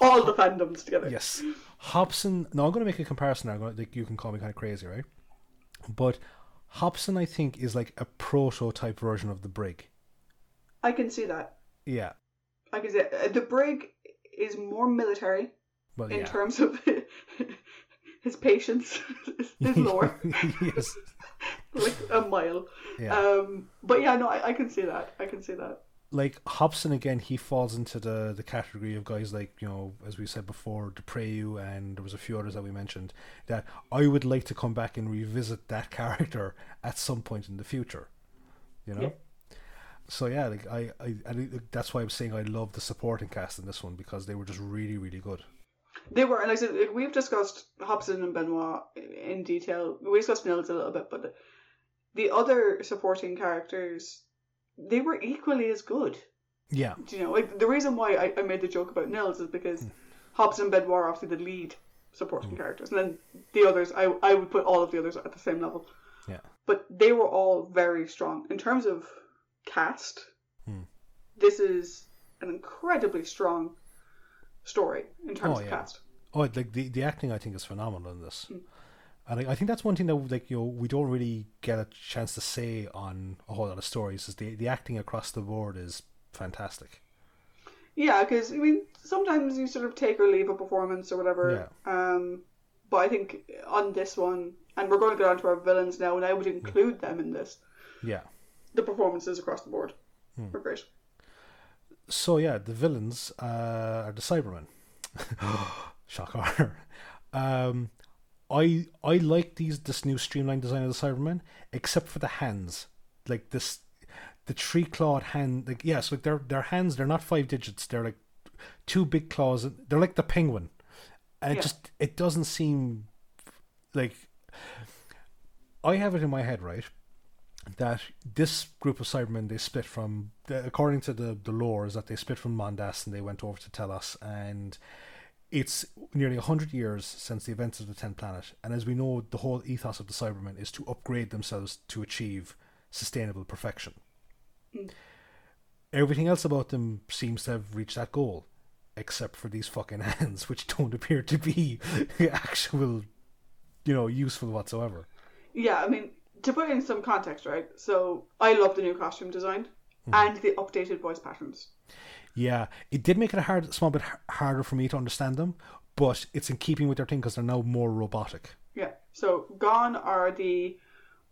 All the fandoms together. yes, Hobson. Now I'm going to make a comparison. Now. I'm gonna, like, you can call me kind of crazy, right? But Hobson, I think, is like a prototype version of the Brig. I can see that. Yeah, I can say uh, the brig is more military Well, in yeah. terms of (laughs) his patience, (laughs) his (laughs) lore, yes. like a mile. Yeah. Um, but yeah, no, I, I can see that. I can see that. like Hobson again, he falls into the the category of guys like you know, as we said before, Depreyu, and there was a few others that we mentioned that I would like to come back and revisit that character at some point in the future. You know. Yeah. So yeah, like I, I, I, that's why I'm saying I love the supporting cast in this one because they were just really, really good. They were, and like I said, we've discussed Hobson and Benoit in detail. We discussed Nils a little bit, but the, the other supporting characters, they were equally as good. Yeah, Do you know, like the reason why I, I made the joke about Nils is because hmm. Hobson and Benoit are obviously the lead supporting hmm. characters, and then the others, I I would put all of the others at the same level. yeah, But they were all very strong in terms of cast. Hmm. This is an incredibly strong story in terms Oh, of yeah. cast. Oh, like the the acting, I think is phenomenal in this, and I, I think that's one thing that like you know we don't really get a chance to say on a whole lot of stories is the the acting across the board is fantastic. Yeah, because I mean, sometimes you sort of take or leave a performance or whatever. Um, but I think on this one, and we're going to get on to our villains now, and I would include them in this. Yeah. The performances across the board were great. So yeah, the villains uh, are the Cybermen. (gasps) Shocker. Um, I I like these this new streamlined design of the Cybermen, except for the hands. Like this, the tree clawed hand. Like yes, like their their hands. They're not five digits. They're like two big claws. They're like the penguin, and it Yeah. just it doesn't seem like. I have it in my head right that this group of Cybermen they split from according to the the lore is that they split from Mondas and they went over to Telos and it's nearly 100 years since the events of the 10th planet and as we know the whole ethos of the Cybermen is to upgrade themselves to achieve sustainable perfection. Mm. Everything else about them seems to have reached that goal except for these fucking (laughs) hands which don't appear to be (laughs) actual you know useful whatsoever. Yeah, I mean, to put in some context, right? So I love the new costume design mm-hmm. and the updated voice patterns. Yeah, it did make it a hard, small bit harder for me to understand them, but it's in keeping with their thing because they're now more robotic. Yeah. So gone are the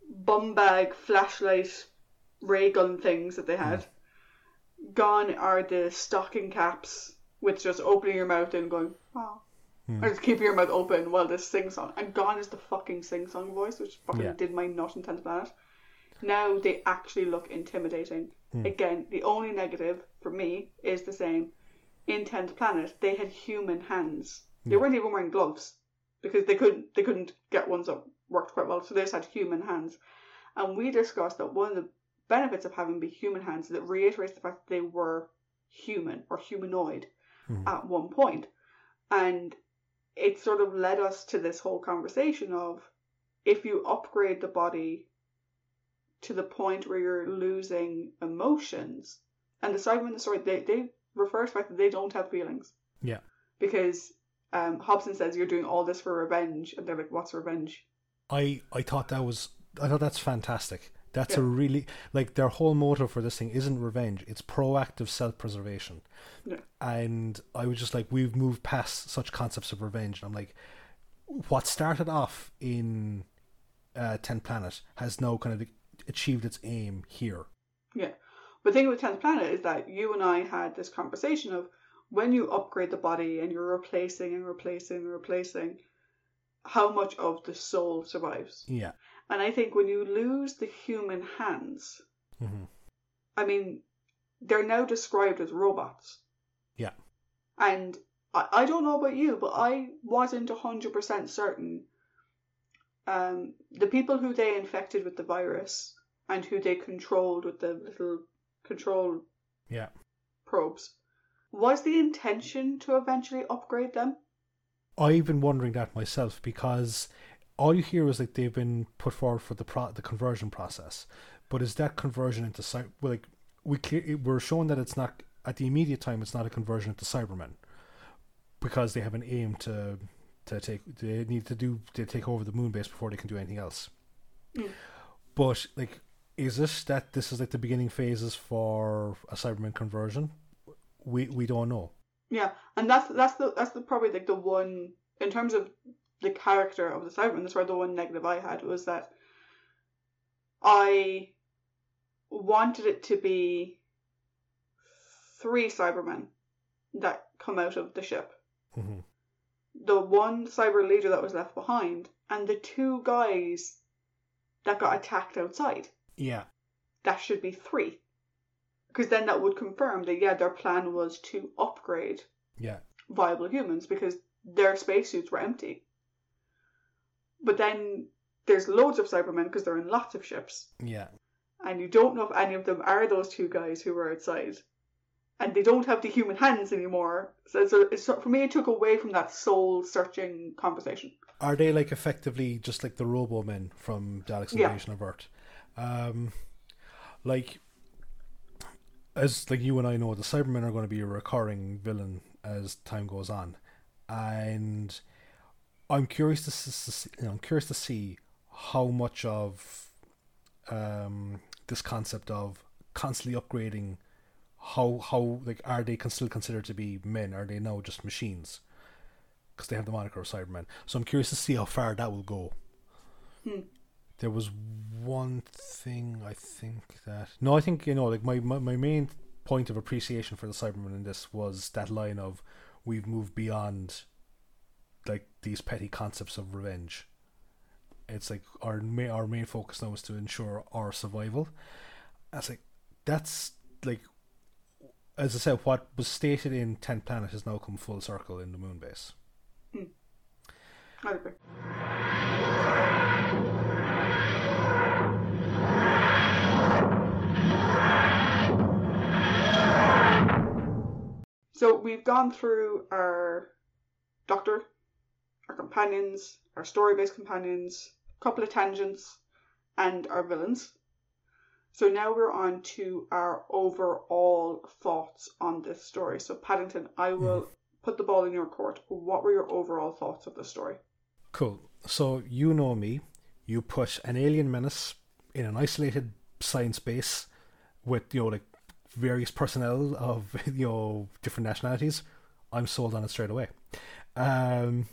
bum bag flashlight ray gun things that they mm. had. Gone are the stocking caps with just opening your mouth and going, wow. Hmm. Or just keeping your mouth open while this sing song. And gone is the fucking sing song voice, which fucking Yeah. did my nut in 10th planet. Now they actually look intimidating. Hmm. Again, the only negative for me is the same. In 10th planet, they had human hands. They weren't even wearing gloves because they couldn't they couldn't get ones that worked quite well. So they just had human hands. And we discussed that one of the benefits of having be human hands is it reiterates the fact that they were human or humanoid hmm. at one point. And it sort of led us to this whole conversation of if you upgrade the body to the point where you're losing emotions, and the Cybermen story, they, they refer to the fact that they don't have feelings Yeah. because um, Hobson says you're doing all this for revenge, and they're like, "What's revenge?" I I thought that was I thought that's fantastic. That's a really like their whole motive for this thing isn't revenge; it's proactive self-preservation. Yeah. And I was just like, we've moved past such concepts of revenge. And I'm like, what started off in uh, Ten Planet has now kind of achieved its aim here. Yeah. But the thing with Tenth Planet is that you and I had this conversation of when you upgrade the body and you're replacing and replacing and replacing, how much of the soul survives. Yeah. And I think when you lose the human hands, mm-hmm. I mean, they're now described as robots. Yeah. And I, I don't know about you, but I wasn't 100% certain. Um, the people who they infected with the virus and who they controlled with the little control Yeah. probes, was the intention to eventually upgrade them? I've been wondering that myself because all you hear is like they've been put forward for the pro- the conversion process, but is that conversion into cy- like we clear- we're shown that it's not at the immediate time it's not a conversion into Cybermen because they have an aim to to take they need to do to take over the moon base before they can do anything else. Mm. But like, is this that this is like the beginning phases for a Cyberman conversion? we we don't know. Yeah, and that's that's the that's the probably like the one in terms of the character of the Cyberman. That's where the one negative I had was that I wanted it to be three Cybermen that come out of the ship. Mm-hmm. The one cyber leader that was left behind, and the two guys that got attacked outside. Yeah, That should be three. Because then that would confirm that, yeah, their plan was to upgrade yeah, viable humans because their spacesuits were empty. But then there's loads of Cybermen because they're in lots of ships, yeah. and you don't know if any of them are those two guys who were outside. And they don't have the human hands anymore. So, so it's, for me, it took away from that soul searching conversation. Are they like effectively just like the Robo Men from Dalek's Yeah. Invasion of Earth? Um, like as like you and I know, the Cybermen are going to be a recurring villain as time goes on, and I'm curious to, you know, I'm curious to see how much of um, this concept of constantly upgrading how how like are they still considered to be men? Are they now just machines? Because they have the moniker of Cybermen. So I'm curious to see how far that will go. Hmm. There was one thing I think that no, I think you know like my, my my main point of appreciation for the Cybermen in this was that line of we've moved beyond like these petty concepts of revenge. It's like our main our main focus now is to ensure our survival. I like, that's like, as I said, what was stated in Ten Planet has now come full circle in the moon base. Hmm. Agree. So we've gone through our doctor, our companions, our story-based companions, a couple of tangents, and our villains. So now we're on to our overall thoughts on this story. So Paddington, I will put the ball in your court. What were your overall thoughts of the story? Cool. So you know me. You put an alien menace in an isolated science base with you know like various personnel of (laughs) you know different nationalities. I'm sold on it straight away. Um,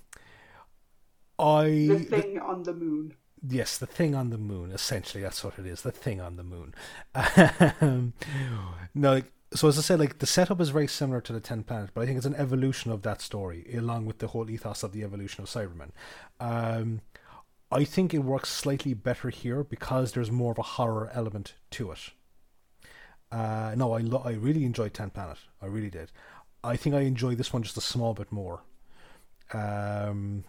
I The thing on the moon. Yes, the thing on the moon. Essentially, that's what it is. The thing on the moon. Um, (laughs) no, like, so as I said, like the setup is very similar to the Ten Planet, but I think it's an evolution of that story, along with the whole ethos of the evolution of Cybermen. Um, I think it works slightly better here because there's more of a horror element to it. Uh, no, I lo- I really enjoyed Ten Planet. I really did. I think I enjoy this one just a small bit more. Um,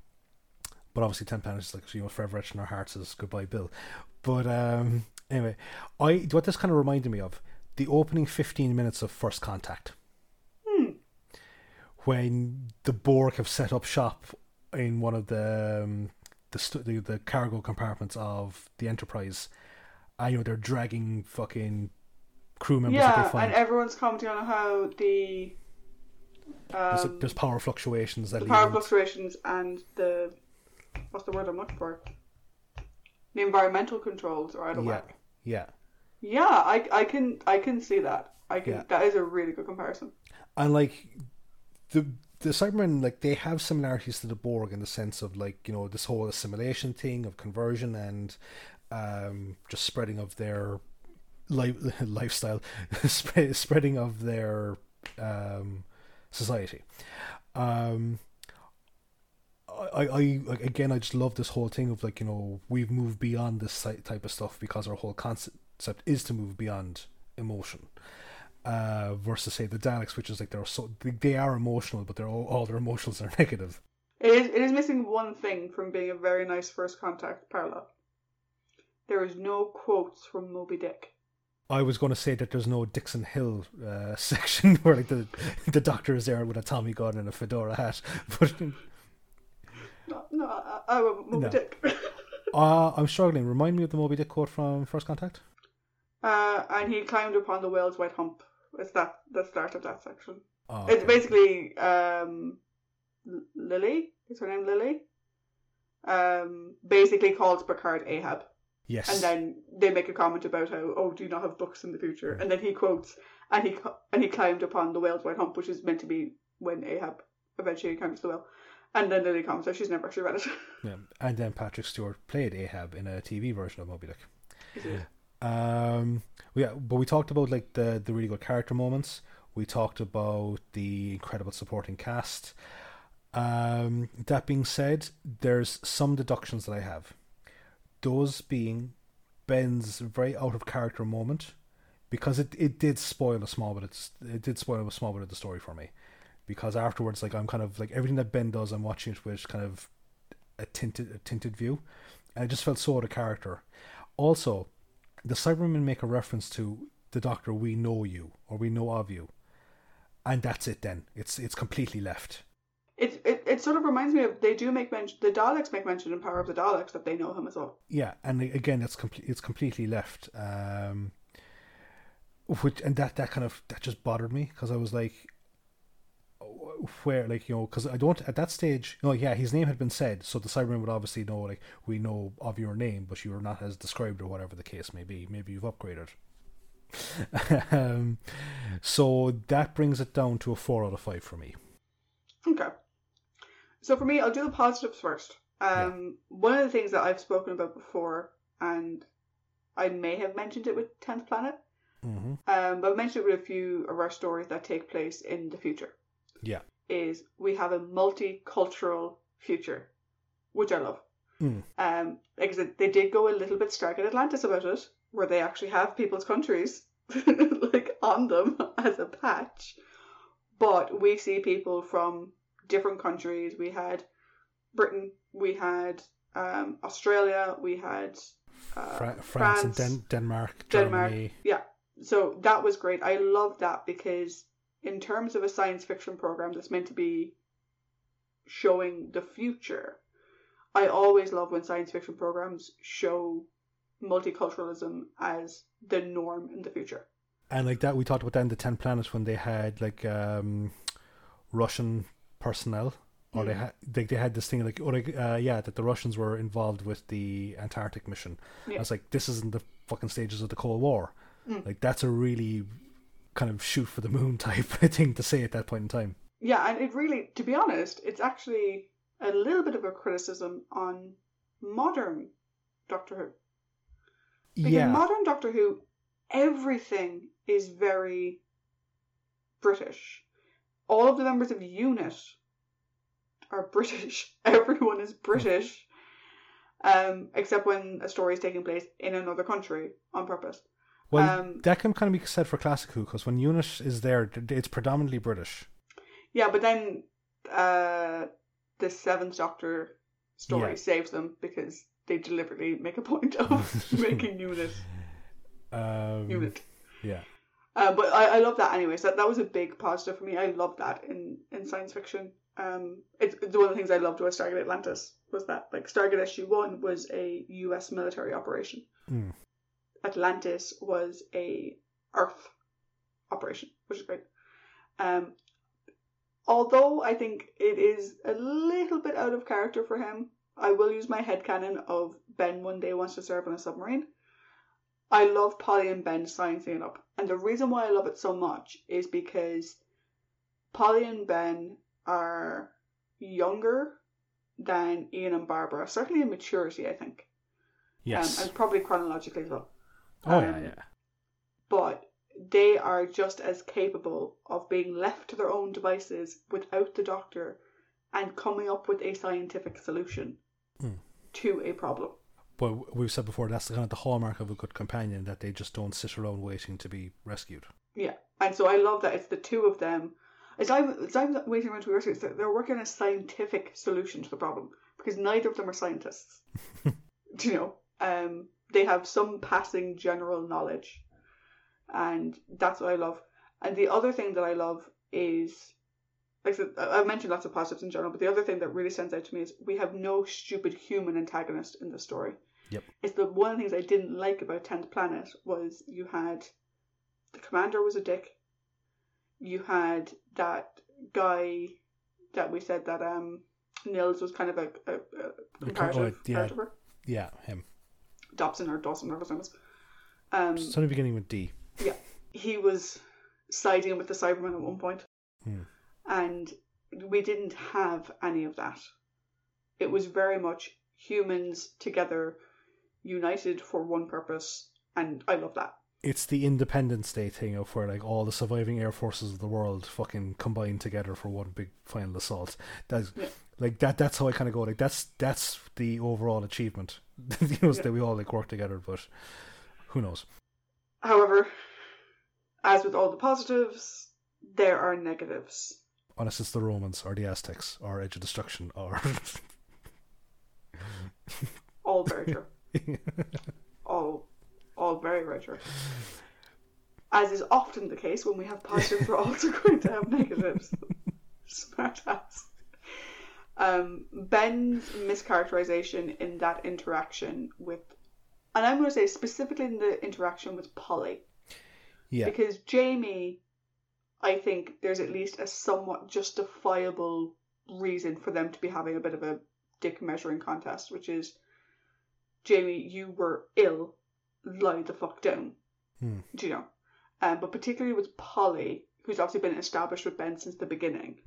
but obviously, Ten pounds is like you know forever etched in our hearts as Goodbye Bill. But um, anyway, I what this kind of reminded me of the opening fifteen minutes of First Contact, Hmm. when the Borg have set up shop in one of the um, the, the the cargo compartments of the Enterprise. I know they're dragging fucking crew members Yeah, and everyone's commenting on how the there's, um, there's power fluctuations that the power fluctuations and the what's the word I'm looking for? The environmental controls are out of yeah, whack. yeah. Yeah, I I can I can see that. I can Yeah. that is a really good comparison. and like the the Cybermen like they have similarities to the Borg in the sense of like you know this whole assimilation thing of conversion and um, just spreading of their li- (laughs) lifestyle, (laughs) spread, spreading of their um, society. Um, I, I, again, I just love this whole thing of like you know we've moved beyond this type of stuff because our whole concept is to move beyond emotion uh, versus say the Daleks, which is like they're so they, are emotional, but they're all, all their emotions are (laughs) negative. It is it is missing one thing from being a very nice first contact parallel. There is no quotes from Moby Dick. I was going to say that there's no Dixon Hill uh, (laughs) section where like the the doctor is there with a Tommy gun and a fedora hat, (laughs) but no, I, I went with Moby No. Dick. (laughs) uh, I'm struggling. Remind me of the Moby Dick quote from First Contact. uh, and he climbed upon the whale's white hump. It's that the start of that section. Oh, It's okay. basically um, L- Lily. Is her name Lily? Um, basically calls Picard Ahab Yes. and then they make a comment about how oh do you not have books in the future and then he quotes and he and he climbed upon the whale's white hump which is meant to be when Ahab eventually encounters the whale and then Lily comments that she's never actually read it (laughs) yeah. And then Patrick Stewart played Ahab in a TV version of Moby Dick. Did. Um, yeah, but we talked about like the the really good character moments. We talked about the incredible supporting cast. Um, that being said, there's some deductions that I have. Those being Ben's very out of character moment, because it, it did spoil a small bit. It's, it did spoil a small bit of the story for me, because afterwards, like I'm kind of like everything that Ben does, I'm watching it with kind of a tinted a tinted view, and I just felt so out of character. Also, the Cybermen make a reference to the Doctor. We know you, or we know of you, and that's it. Then it's it's completely left. It, it it sort of reminds me of they do make mention the Daleks make mention in Power of the Daleks that they know him as well. Yeah, and again, it's complete. It's completely left. Um, which and that that kind of that just bothered me because I was like, where like you know because I don't at that stage. You know, yeah, his name had been said, so the Cybermen would obviously know like we know of your name, but you are not as described or whatever the case may be. Maybe you've upgraded. (laughs) um, so that brings it down to a four out of five for me. Okay. So for me, I'll do the positives first. Um, One of the things that I've spoken about before, and I may have mentioned it with Tenth Planet, Mm-hmm. um, but I've mentioned it with a few of our stories that take place in the future. Yeah. Is we have a multicultural future, which I love. Mm. Um, like said, they did go a little bit stark at Atlantis about it, where they actually have people's countries (laughs) like on them as a patch. But we see people from different countries. We had Britain, we had um, Australia, we had uh, Fra- France, and Den- Denmark, Denmark. Germany. yeah. So that was great. I love that because in terms of a science fiction program that's meant to be showing the future, I always love when science fiction programs show multiculturalism as the norm in the future. And like that, we talked about that in the Ten Planets when they had like um, Russian personnel, or they Mm. had they, they had this thing like, or like, uh, yeah, that the Russians were involved with the Antarctic mission. I was like, this isn't the fucking stages of the Cold War. Mm. Like that's a really kind of shoot for the moon (laughs) type (laughs) thing to say at that point in time. Yeah, and it really, to be honest, it's actually a little bit of a criticism on modern Doctor Who. Because yeah, modern Doctor Who, everything is very British. All of the members of the unit are (laughs) British. Everyone is British. Um, except when a story is taking place in another country on purpose. Well, um, that can kind of be said for Classic Who because when Eunice is there, it's predominantly British. Yeah, but then uh, the Seventh Doctor story Yeah. saves them because they deliberately make a point of (laughs) making unit Um, unit. Yeah. Uh, but I, I love that anyway. So that, that was a big positive for me. I love that in, in science fiction. Um, it's, one of the things I loved about Stargate Atlantis was that like Stargate SG One was a U.S. military operation. Mm. Atlantis was a Earth operation, which is great. Um, although I think it is a little bit out of character for him, I will use my head headcanon of Ben one day wants to serve on a submarine. I love Polly and Ben sciencing it up. And the reason why I love it so much is because Polly and Ben are younger than Ian and Barbara, certainly in maturity, I think. Yes. Um, and probably chronologically as well. Oh yeah, um, yeah. But they are just as capable of being left to their own devices without the doctor and coming up with a scientific solution Hmm. to a problem. But we've said before that's kind of the hallmark of a good companion that they just don't sit around waiting to be rescued. Yeah, and so I love that it's the two of them. As I'm, it's I'm waiting around to be rescued. They're working on a scientific solution to the problem because neither of them are scientists. (laughs) Do you know? Um, they have some passing general knowledge, and that's what I love. And the other thing that I love is, like I said, I've mentioned lots of positives in general, but the other thing that really stands out to me is we have no stupid human antagonist in the story. Yep. It's the one of the things I didn't like about Tenth Planet was you had the commander was a dick. You had that guy that we said that um Nils was kind of a, a, a comparative oh, yeah. Yeah, him. Dobson or Dawson, whatever his name is. Um, Something beginning with D. yeah, he was siding with the Cybermen at one point, Hmm. and we didn't have any of that. It was very much humans together, united for one purpose, and I love that. It's the Independence Day thing of where like all the surviving air forces of the world fucking combine together for one big final assault. That's Yeah. like that. That's how I kind of go. Like that's that's the overall achievement. You know, Yeah. that we all like work together. But who knows? However, as with all the positives, there are negatives. Unless it's the Romans or the Aztecs or Edge of Destruction or (laughs) All very true. (laughs) all, all very, very true. As is often the case when we have positives, we're also going to have negatives. (laughs) Smart ass. Um, Ben's mischaracterization in that interaction with, and I'm going to say specifically in the interaction with Polly, yeah, because Jamie, I think there's at least a somewhat justifiable reason for them to be having a bit of a dick measuring contest, which is Jamie, you were ill, lie the fuck down. Hmm. Do you know? Um, but particularly with Polly, who's obviously been established with Ben since the beginning,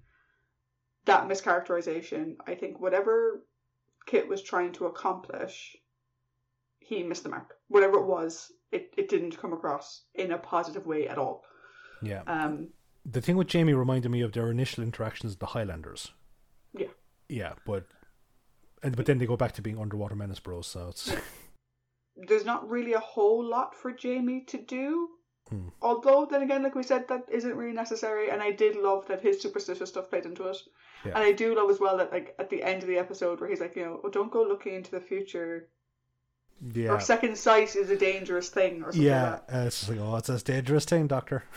that mischaracterization, I think whatever Kit was trying to accomplish, he missed the mark. Whatever it was, it, it didn't come across in a positive way at all. yeah. Um, The thing with Jamie reminded me of their initial interactions with the Highlanders. Yeah. Yeah, but and but then they go back to being underwater menace bros. So it's (laughs) there's not really a whole lot for Jamie to do. Hmm. Although, then again, like we said, that isn't really necessary. And I did love that his superstitious stuff played into it. Yeah. And I do love as well that, like, at the end of the episode where he's like, you know, oh, don't go looking into the future. yeah. Or second sight is a dangerous thing, or something Yeah, like that. uh, it's just like, oh, it's a dangerous thing, Doctor. (laughs)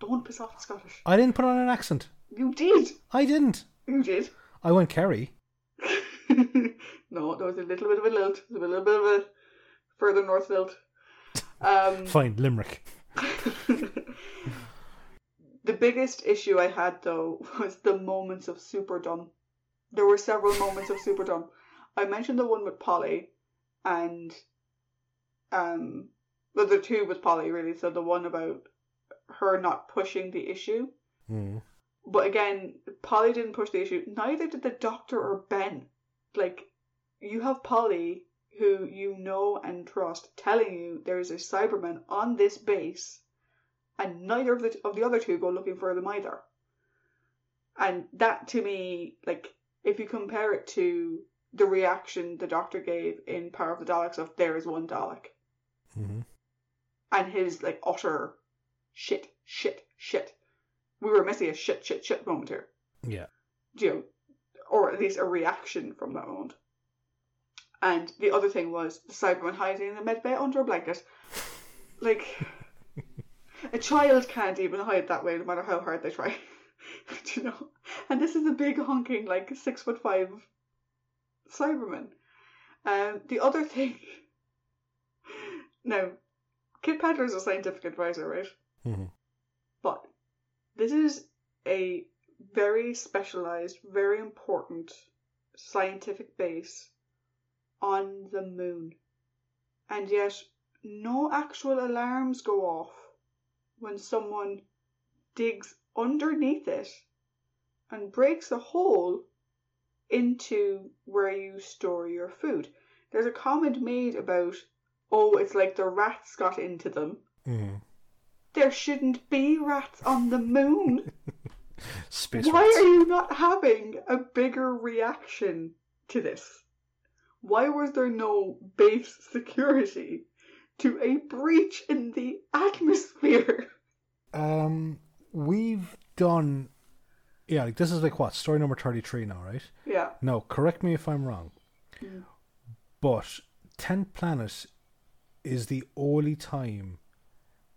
Don't piss off the Scottish. I didn't put on an accent. You did. I didn't. You did. I went Kerry. (laughs) no, there was a little bit of a lilt. A little bit of a further north lilt. Um, Fine, Limerick. (laughs) The biggest issue I had though was the moments of super dumb. There were several moments of super dumb. I mentioned the one with Polly, and um, well, the two with Polly really. So the one about her not pushing the issue, Mm. but again, Polly didn't push the issue. Neither did the Doctor or Ben. Like, you have Polly, who you know and trust, telling you there is a Cyberman on this base, and neither of the of the other two go looking for them either. And that to me, like, if you compare it to the reaction the Doctor gave in Power of the Daleks of there is one Dalek, Mm-hmm. and his like utter shit, shit, shit. We were missing a shit, shit, shit moment here Yeah. you know, or at least a reaction from that moment. And the other thing was the Cyberman hiding in the medbay under a blanket. Like, (laughs) a child can't even hide that way no matter how hard they try. (laughs) You know? And this is a big honking, like, six foot five Cyberman. Um, the other thing. (laughs) Now, Kit Pedler is a scientific advisor, right? Mm-hmm. But this is a very specialized, very important scientific base on the moon. And yet, no actual alarms go off when someone digs underneath it and breaks a hole into where you store your food. There's a comment made about, oh, it's like the rats got into them hmm there shouldn't be rats on the moon. (laughs) Space Why rats. are you not having a bigger reaction to this? Why was there no base security to a breach in the atmosphere? (laughs) Um, we've done. Yeah, like this is like what story number thirty-three now, right? Yeah. No, correct me if I'm wrong. Mm. But Tenth Planet is the only time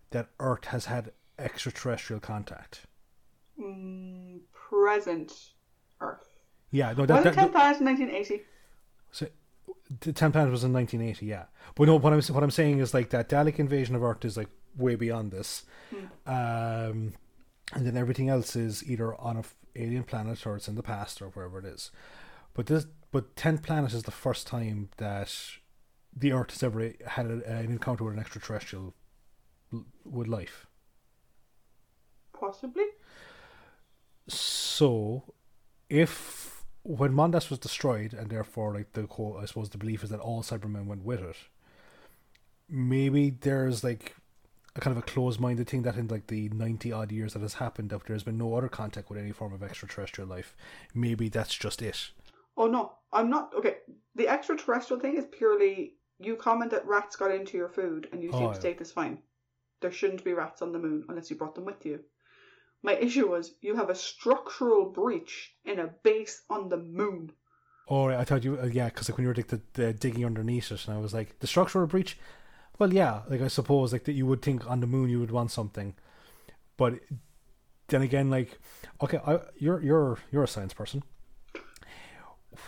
that Earth has had extraterrestrial contact. Mm, present Earth. Yeah, no, Was that, it that, 10 past 1980? The Tenth Planet was in 1980. Yeah, but no, what I'm what I'm saying is like that Dalek invasion of Earth is like way beyond this, um, and then everything else is either on a f- alien planet or it's in the past or wherever it is. But this, but Tenth Planet is the first time that the Earth has ever had a, an encounter with an extraterrestrial with life. Possibly. So, if when Mondas was destroyed, and therefore, like the whole, I suppose the belief is that all Cybermen went with it. Maybe there's like a kind of a closed-minded thing that in like the ninety odd years that has happened, that there's been no other contact with any form of extraterrestrial life. Maybe that's just it. Oh no, I'm not. Okay, the extraterrestrial thing is purely you comment that rats got into your food and you seem Oh, to yeah. take this fine. There shouldn't be rats on the moon unless you brought them with you. My issue was you have a structural breach in a base on the moon. Oh, I thought you, uh, yeah, because like when you were like the, the digging underneath it, and I was like, the structural breach. Well, yeah, like I suppose like that you would think on the moon you would want something, but then again, like, okay, I, you're you're you're a science person.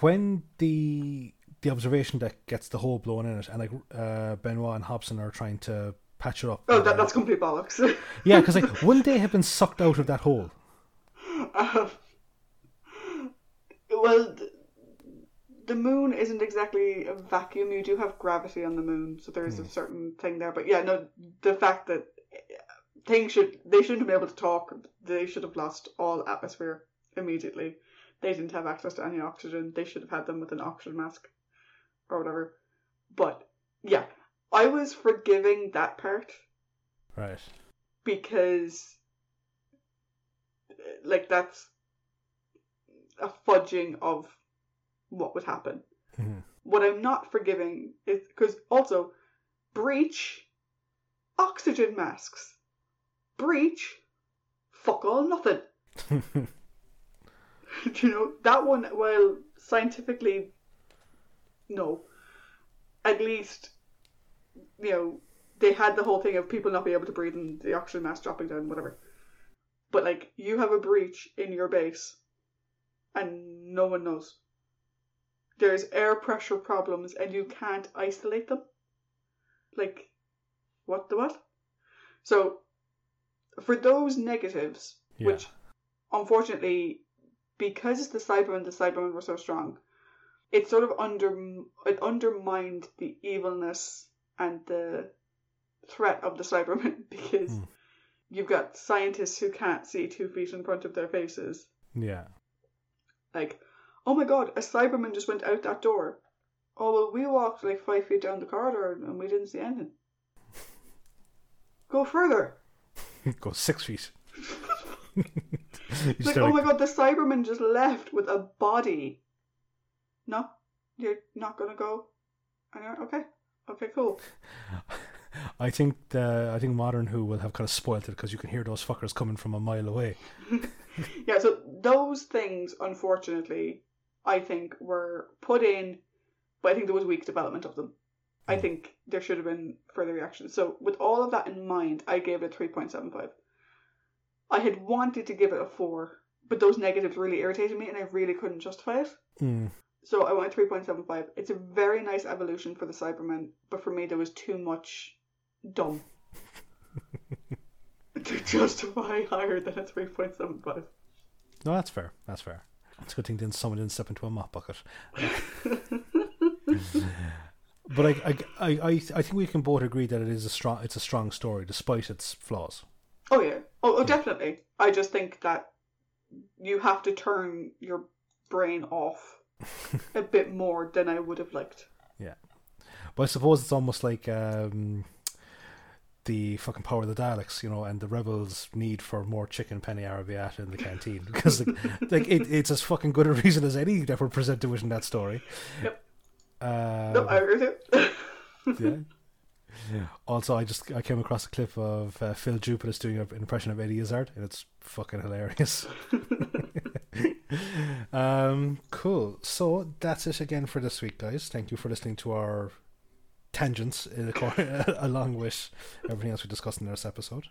When the the observation deck gets the hole blown in it, and like uh, Benoit and Hobson are trying to patch it up. Oh, that, uh, that's complete bollocks. (laughs) yeah, because like wouldn't they have been sucked out of that hole? Um, well, the moon isn't exactly a vacuum. You do have gravity on the moon, so there is a certain thing there. But yeah, no, the fact that uh, things should they shouldn't be able to talk. They should have lost all atmosphere immediately. They didn't have access to any oxygen. They should have had them with an oxygen mask or whatever. But yeah, I was forgiving that part Right. because like that's a fudging of what would happen. Mhm. What I'm not forgiving is because also breach oxygen masks. Breach fuck all nothing. Do (laughs) (laughs) you know that one well scientifically no. At least you know, they had the whole thing of people not being able to breathe and the oxygen mask dropping down, whatever. But like you have a breach in your base and no one knows. There's air pressure problems and you can't isolate them. Like what the what? So for those negatives, Yeah. which unfortunately because the Cybermen the Cybermen were so strong, it sort of under it undermined the evilness and the threat of the Cybermen (laughs) because Hmm. you've got scientists who can't see two feet in front of their faces. yeah. Like, oh my god, a Cyberman just went out that door. Oh well, we walked like five feet down the corridor and we didn't see anything. Go further. (laughs) Go six feet. (laughs) Like, oh my god, the Cyberman just left with a body. No, you're not gonna go. Anywhere? Okay, okay, cool. I think the I think modern Who will have kind of spoiled it because you can hear those fuckers coming from a mile away. (laughs) Yeah, so those things, unfortunately, I think were put in, but I think there was weak development of them. I Hmm. think there should have been further reactions. So, with all of that in mind, I gave it a 3.75. I had wanted to give it a 4, but those negatives really irritated me and I really couldn't justify it. Mm. So, I went 3.75. It's a very nice evolution for the Cybermen, but for me, there was too much dumb (laughs) to justify higher than a 3.75. No, that's fair. That's fair. It's a good thing didn't someone didn't step into a mop bucket. (laughs) but I, I, I, I, I think we can both agree that it is a strong. It's a strong story despite its flaws. Oh yeah. Oh, oh definitely. I just think that you have to turn your brain off a bit more than I would have liked. Yeah, but I suppose it's almost like um, the fucking power of the Daleks, you know, and the rebels' need for more chicken penne arrabbiata in the canteen (laughs) because like, like it, it's as fucking good a reason as any that were presented with in that story. Yep. Uh, no, I agree with you. (laughs) yeah. Also, I just I came across a clip of uh, Phil Jupitus doing an impression of Eddie Izzard, and it's fucking hilarious. (laughs) (laughs) um, cool. So that's it again for this week, guys. Thank you for listening to our tangents uh, (laughs) along with everything else we discussed in this episode.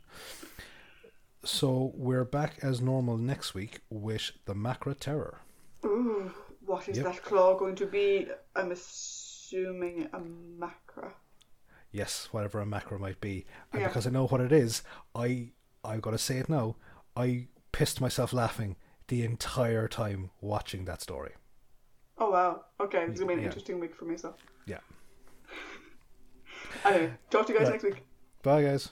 So we're back as normal next week with the Macra Terror. Ooh, what is Yep. that claw going to be? I'm assuming a macra. Yes, whatever a macra might be. And Yeah. because I know what it is, I I've got to say it now. I pissed myself laughing the entire time watching that story. Oh wow. Okay, it's gonna be an Yeah. interesting week for me. So Yeah. (laughs) Anyway, talk to you guys Right. next week. Bye, guys.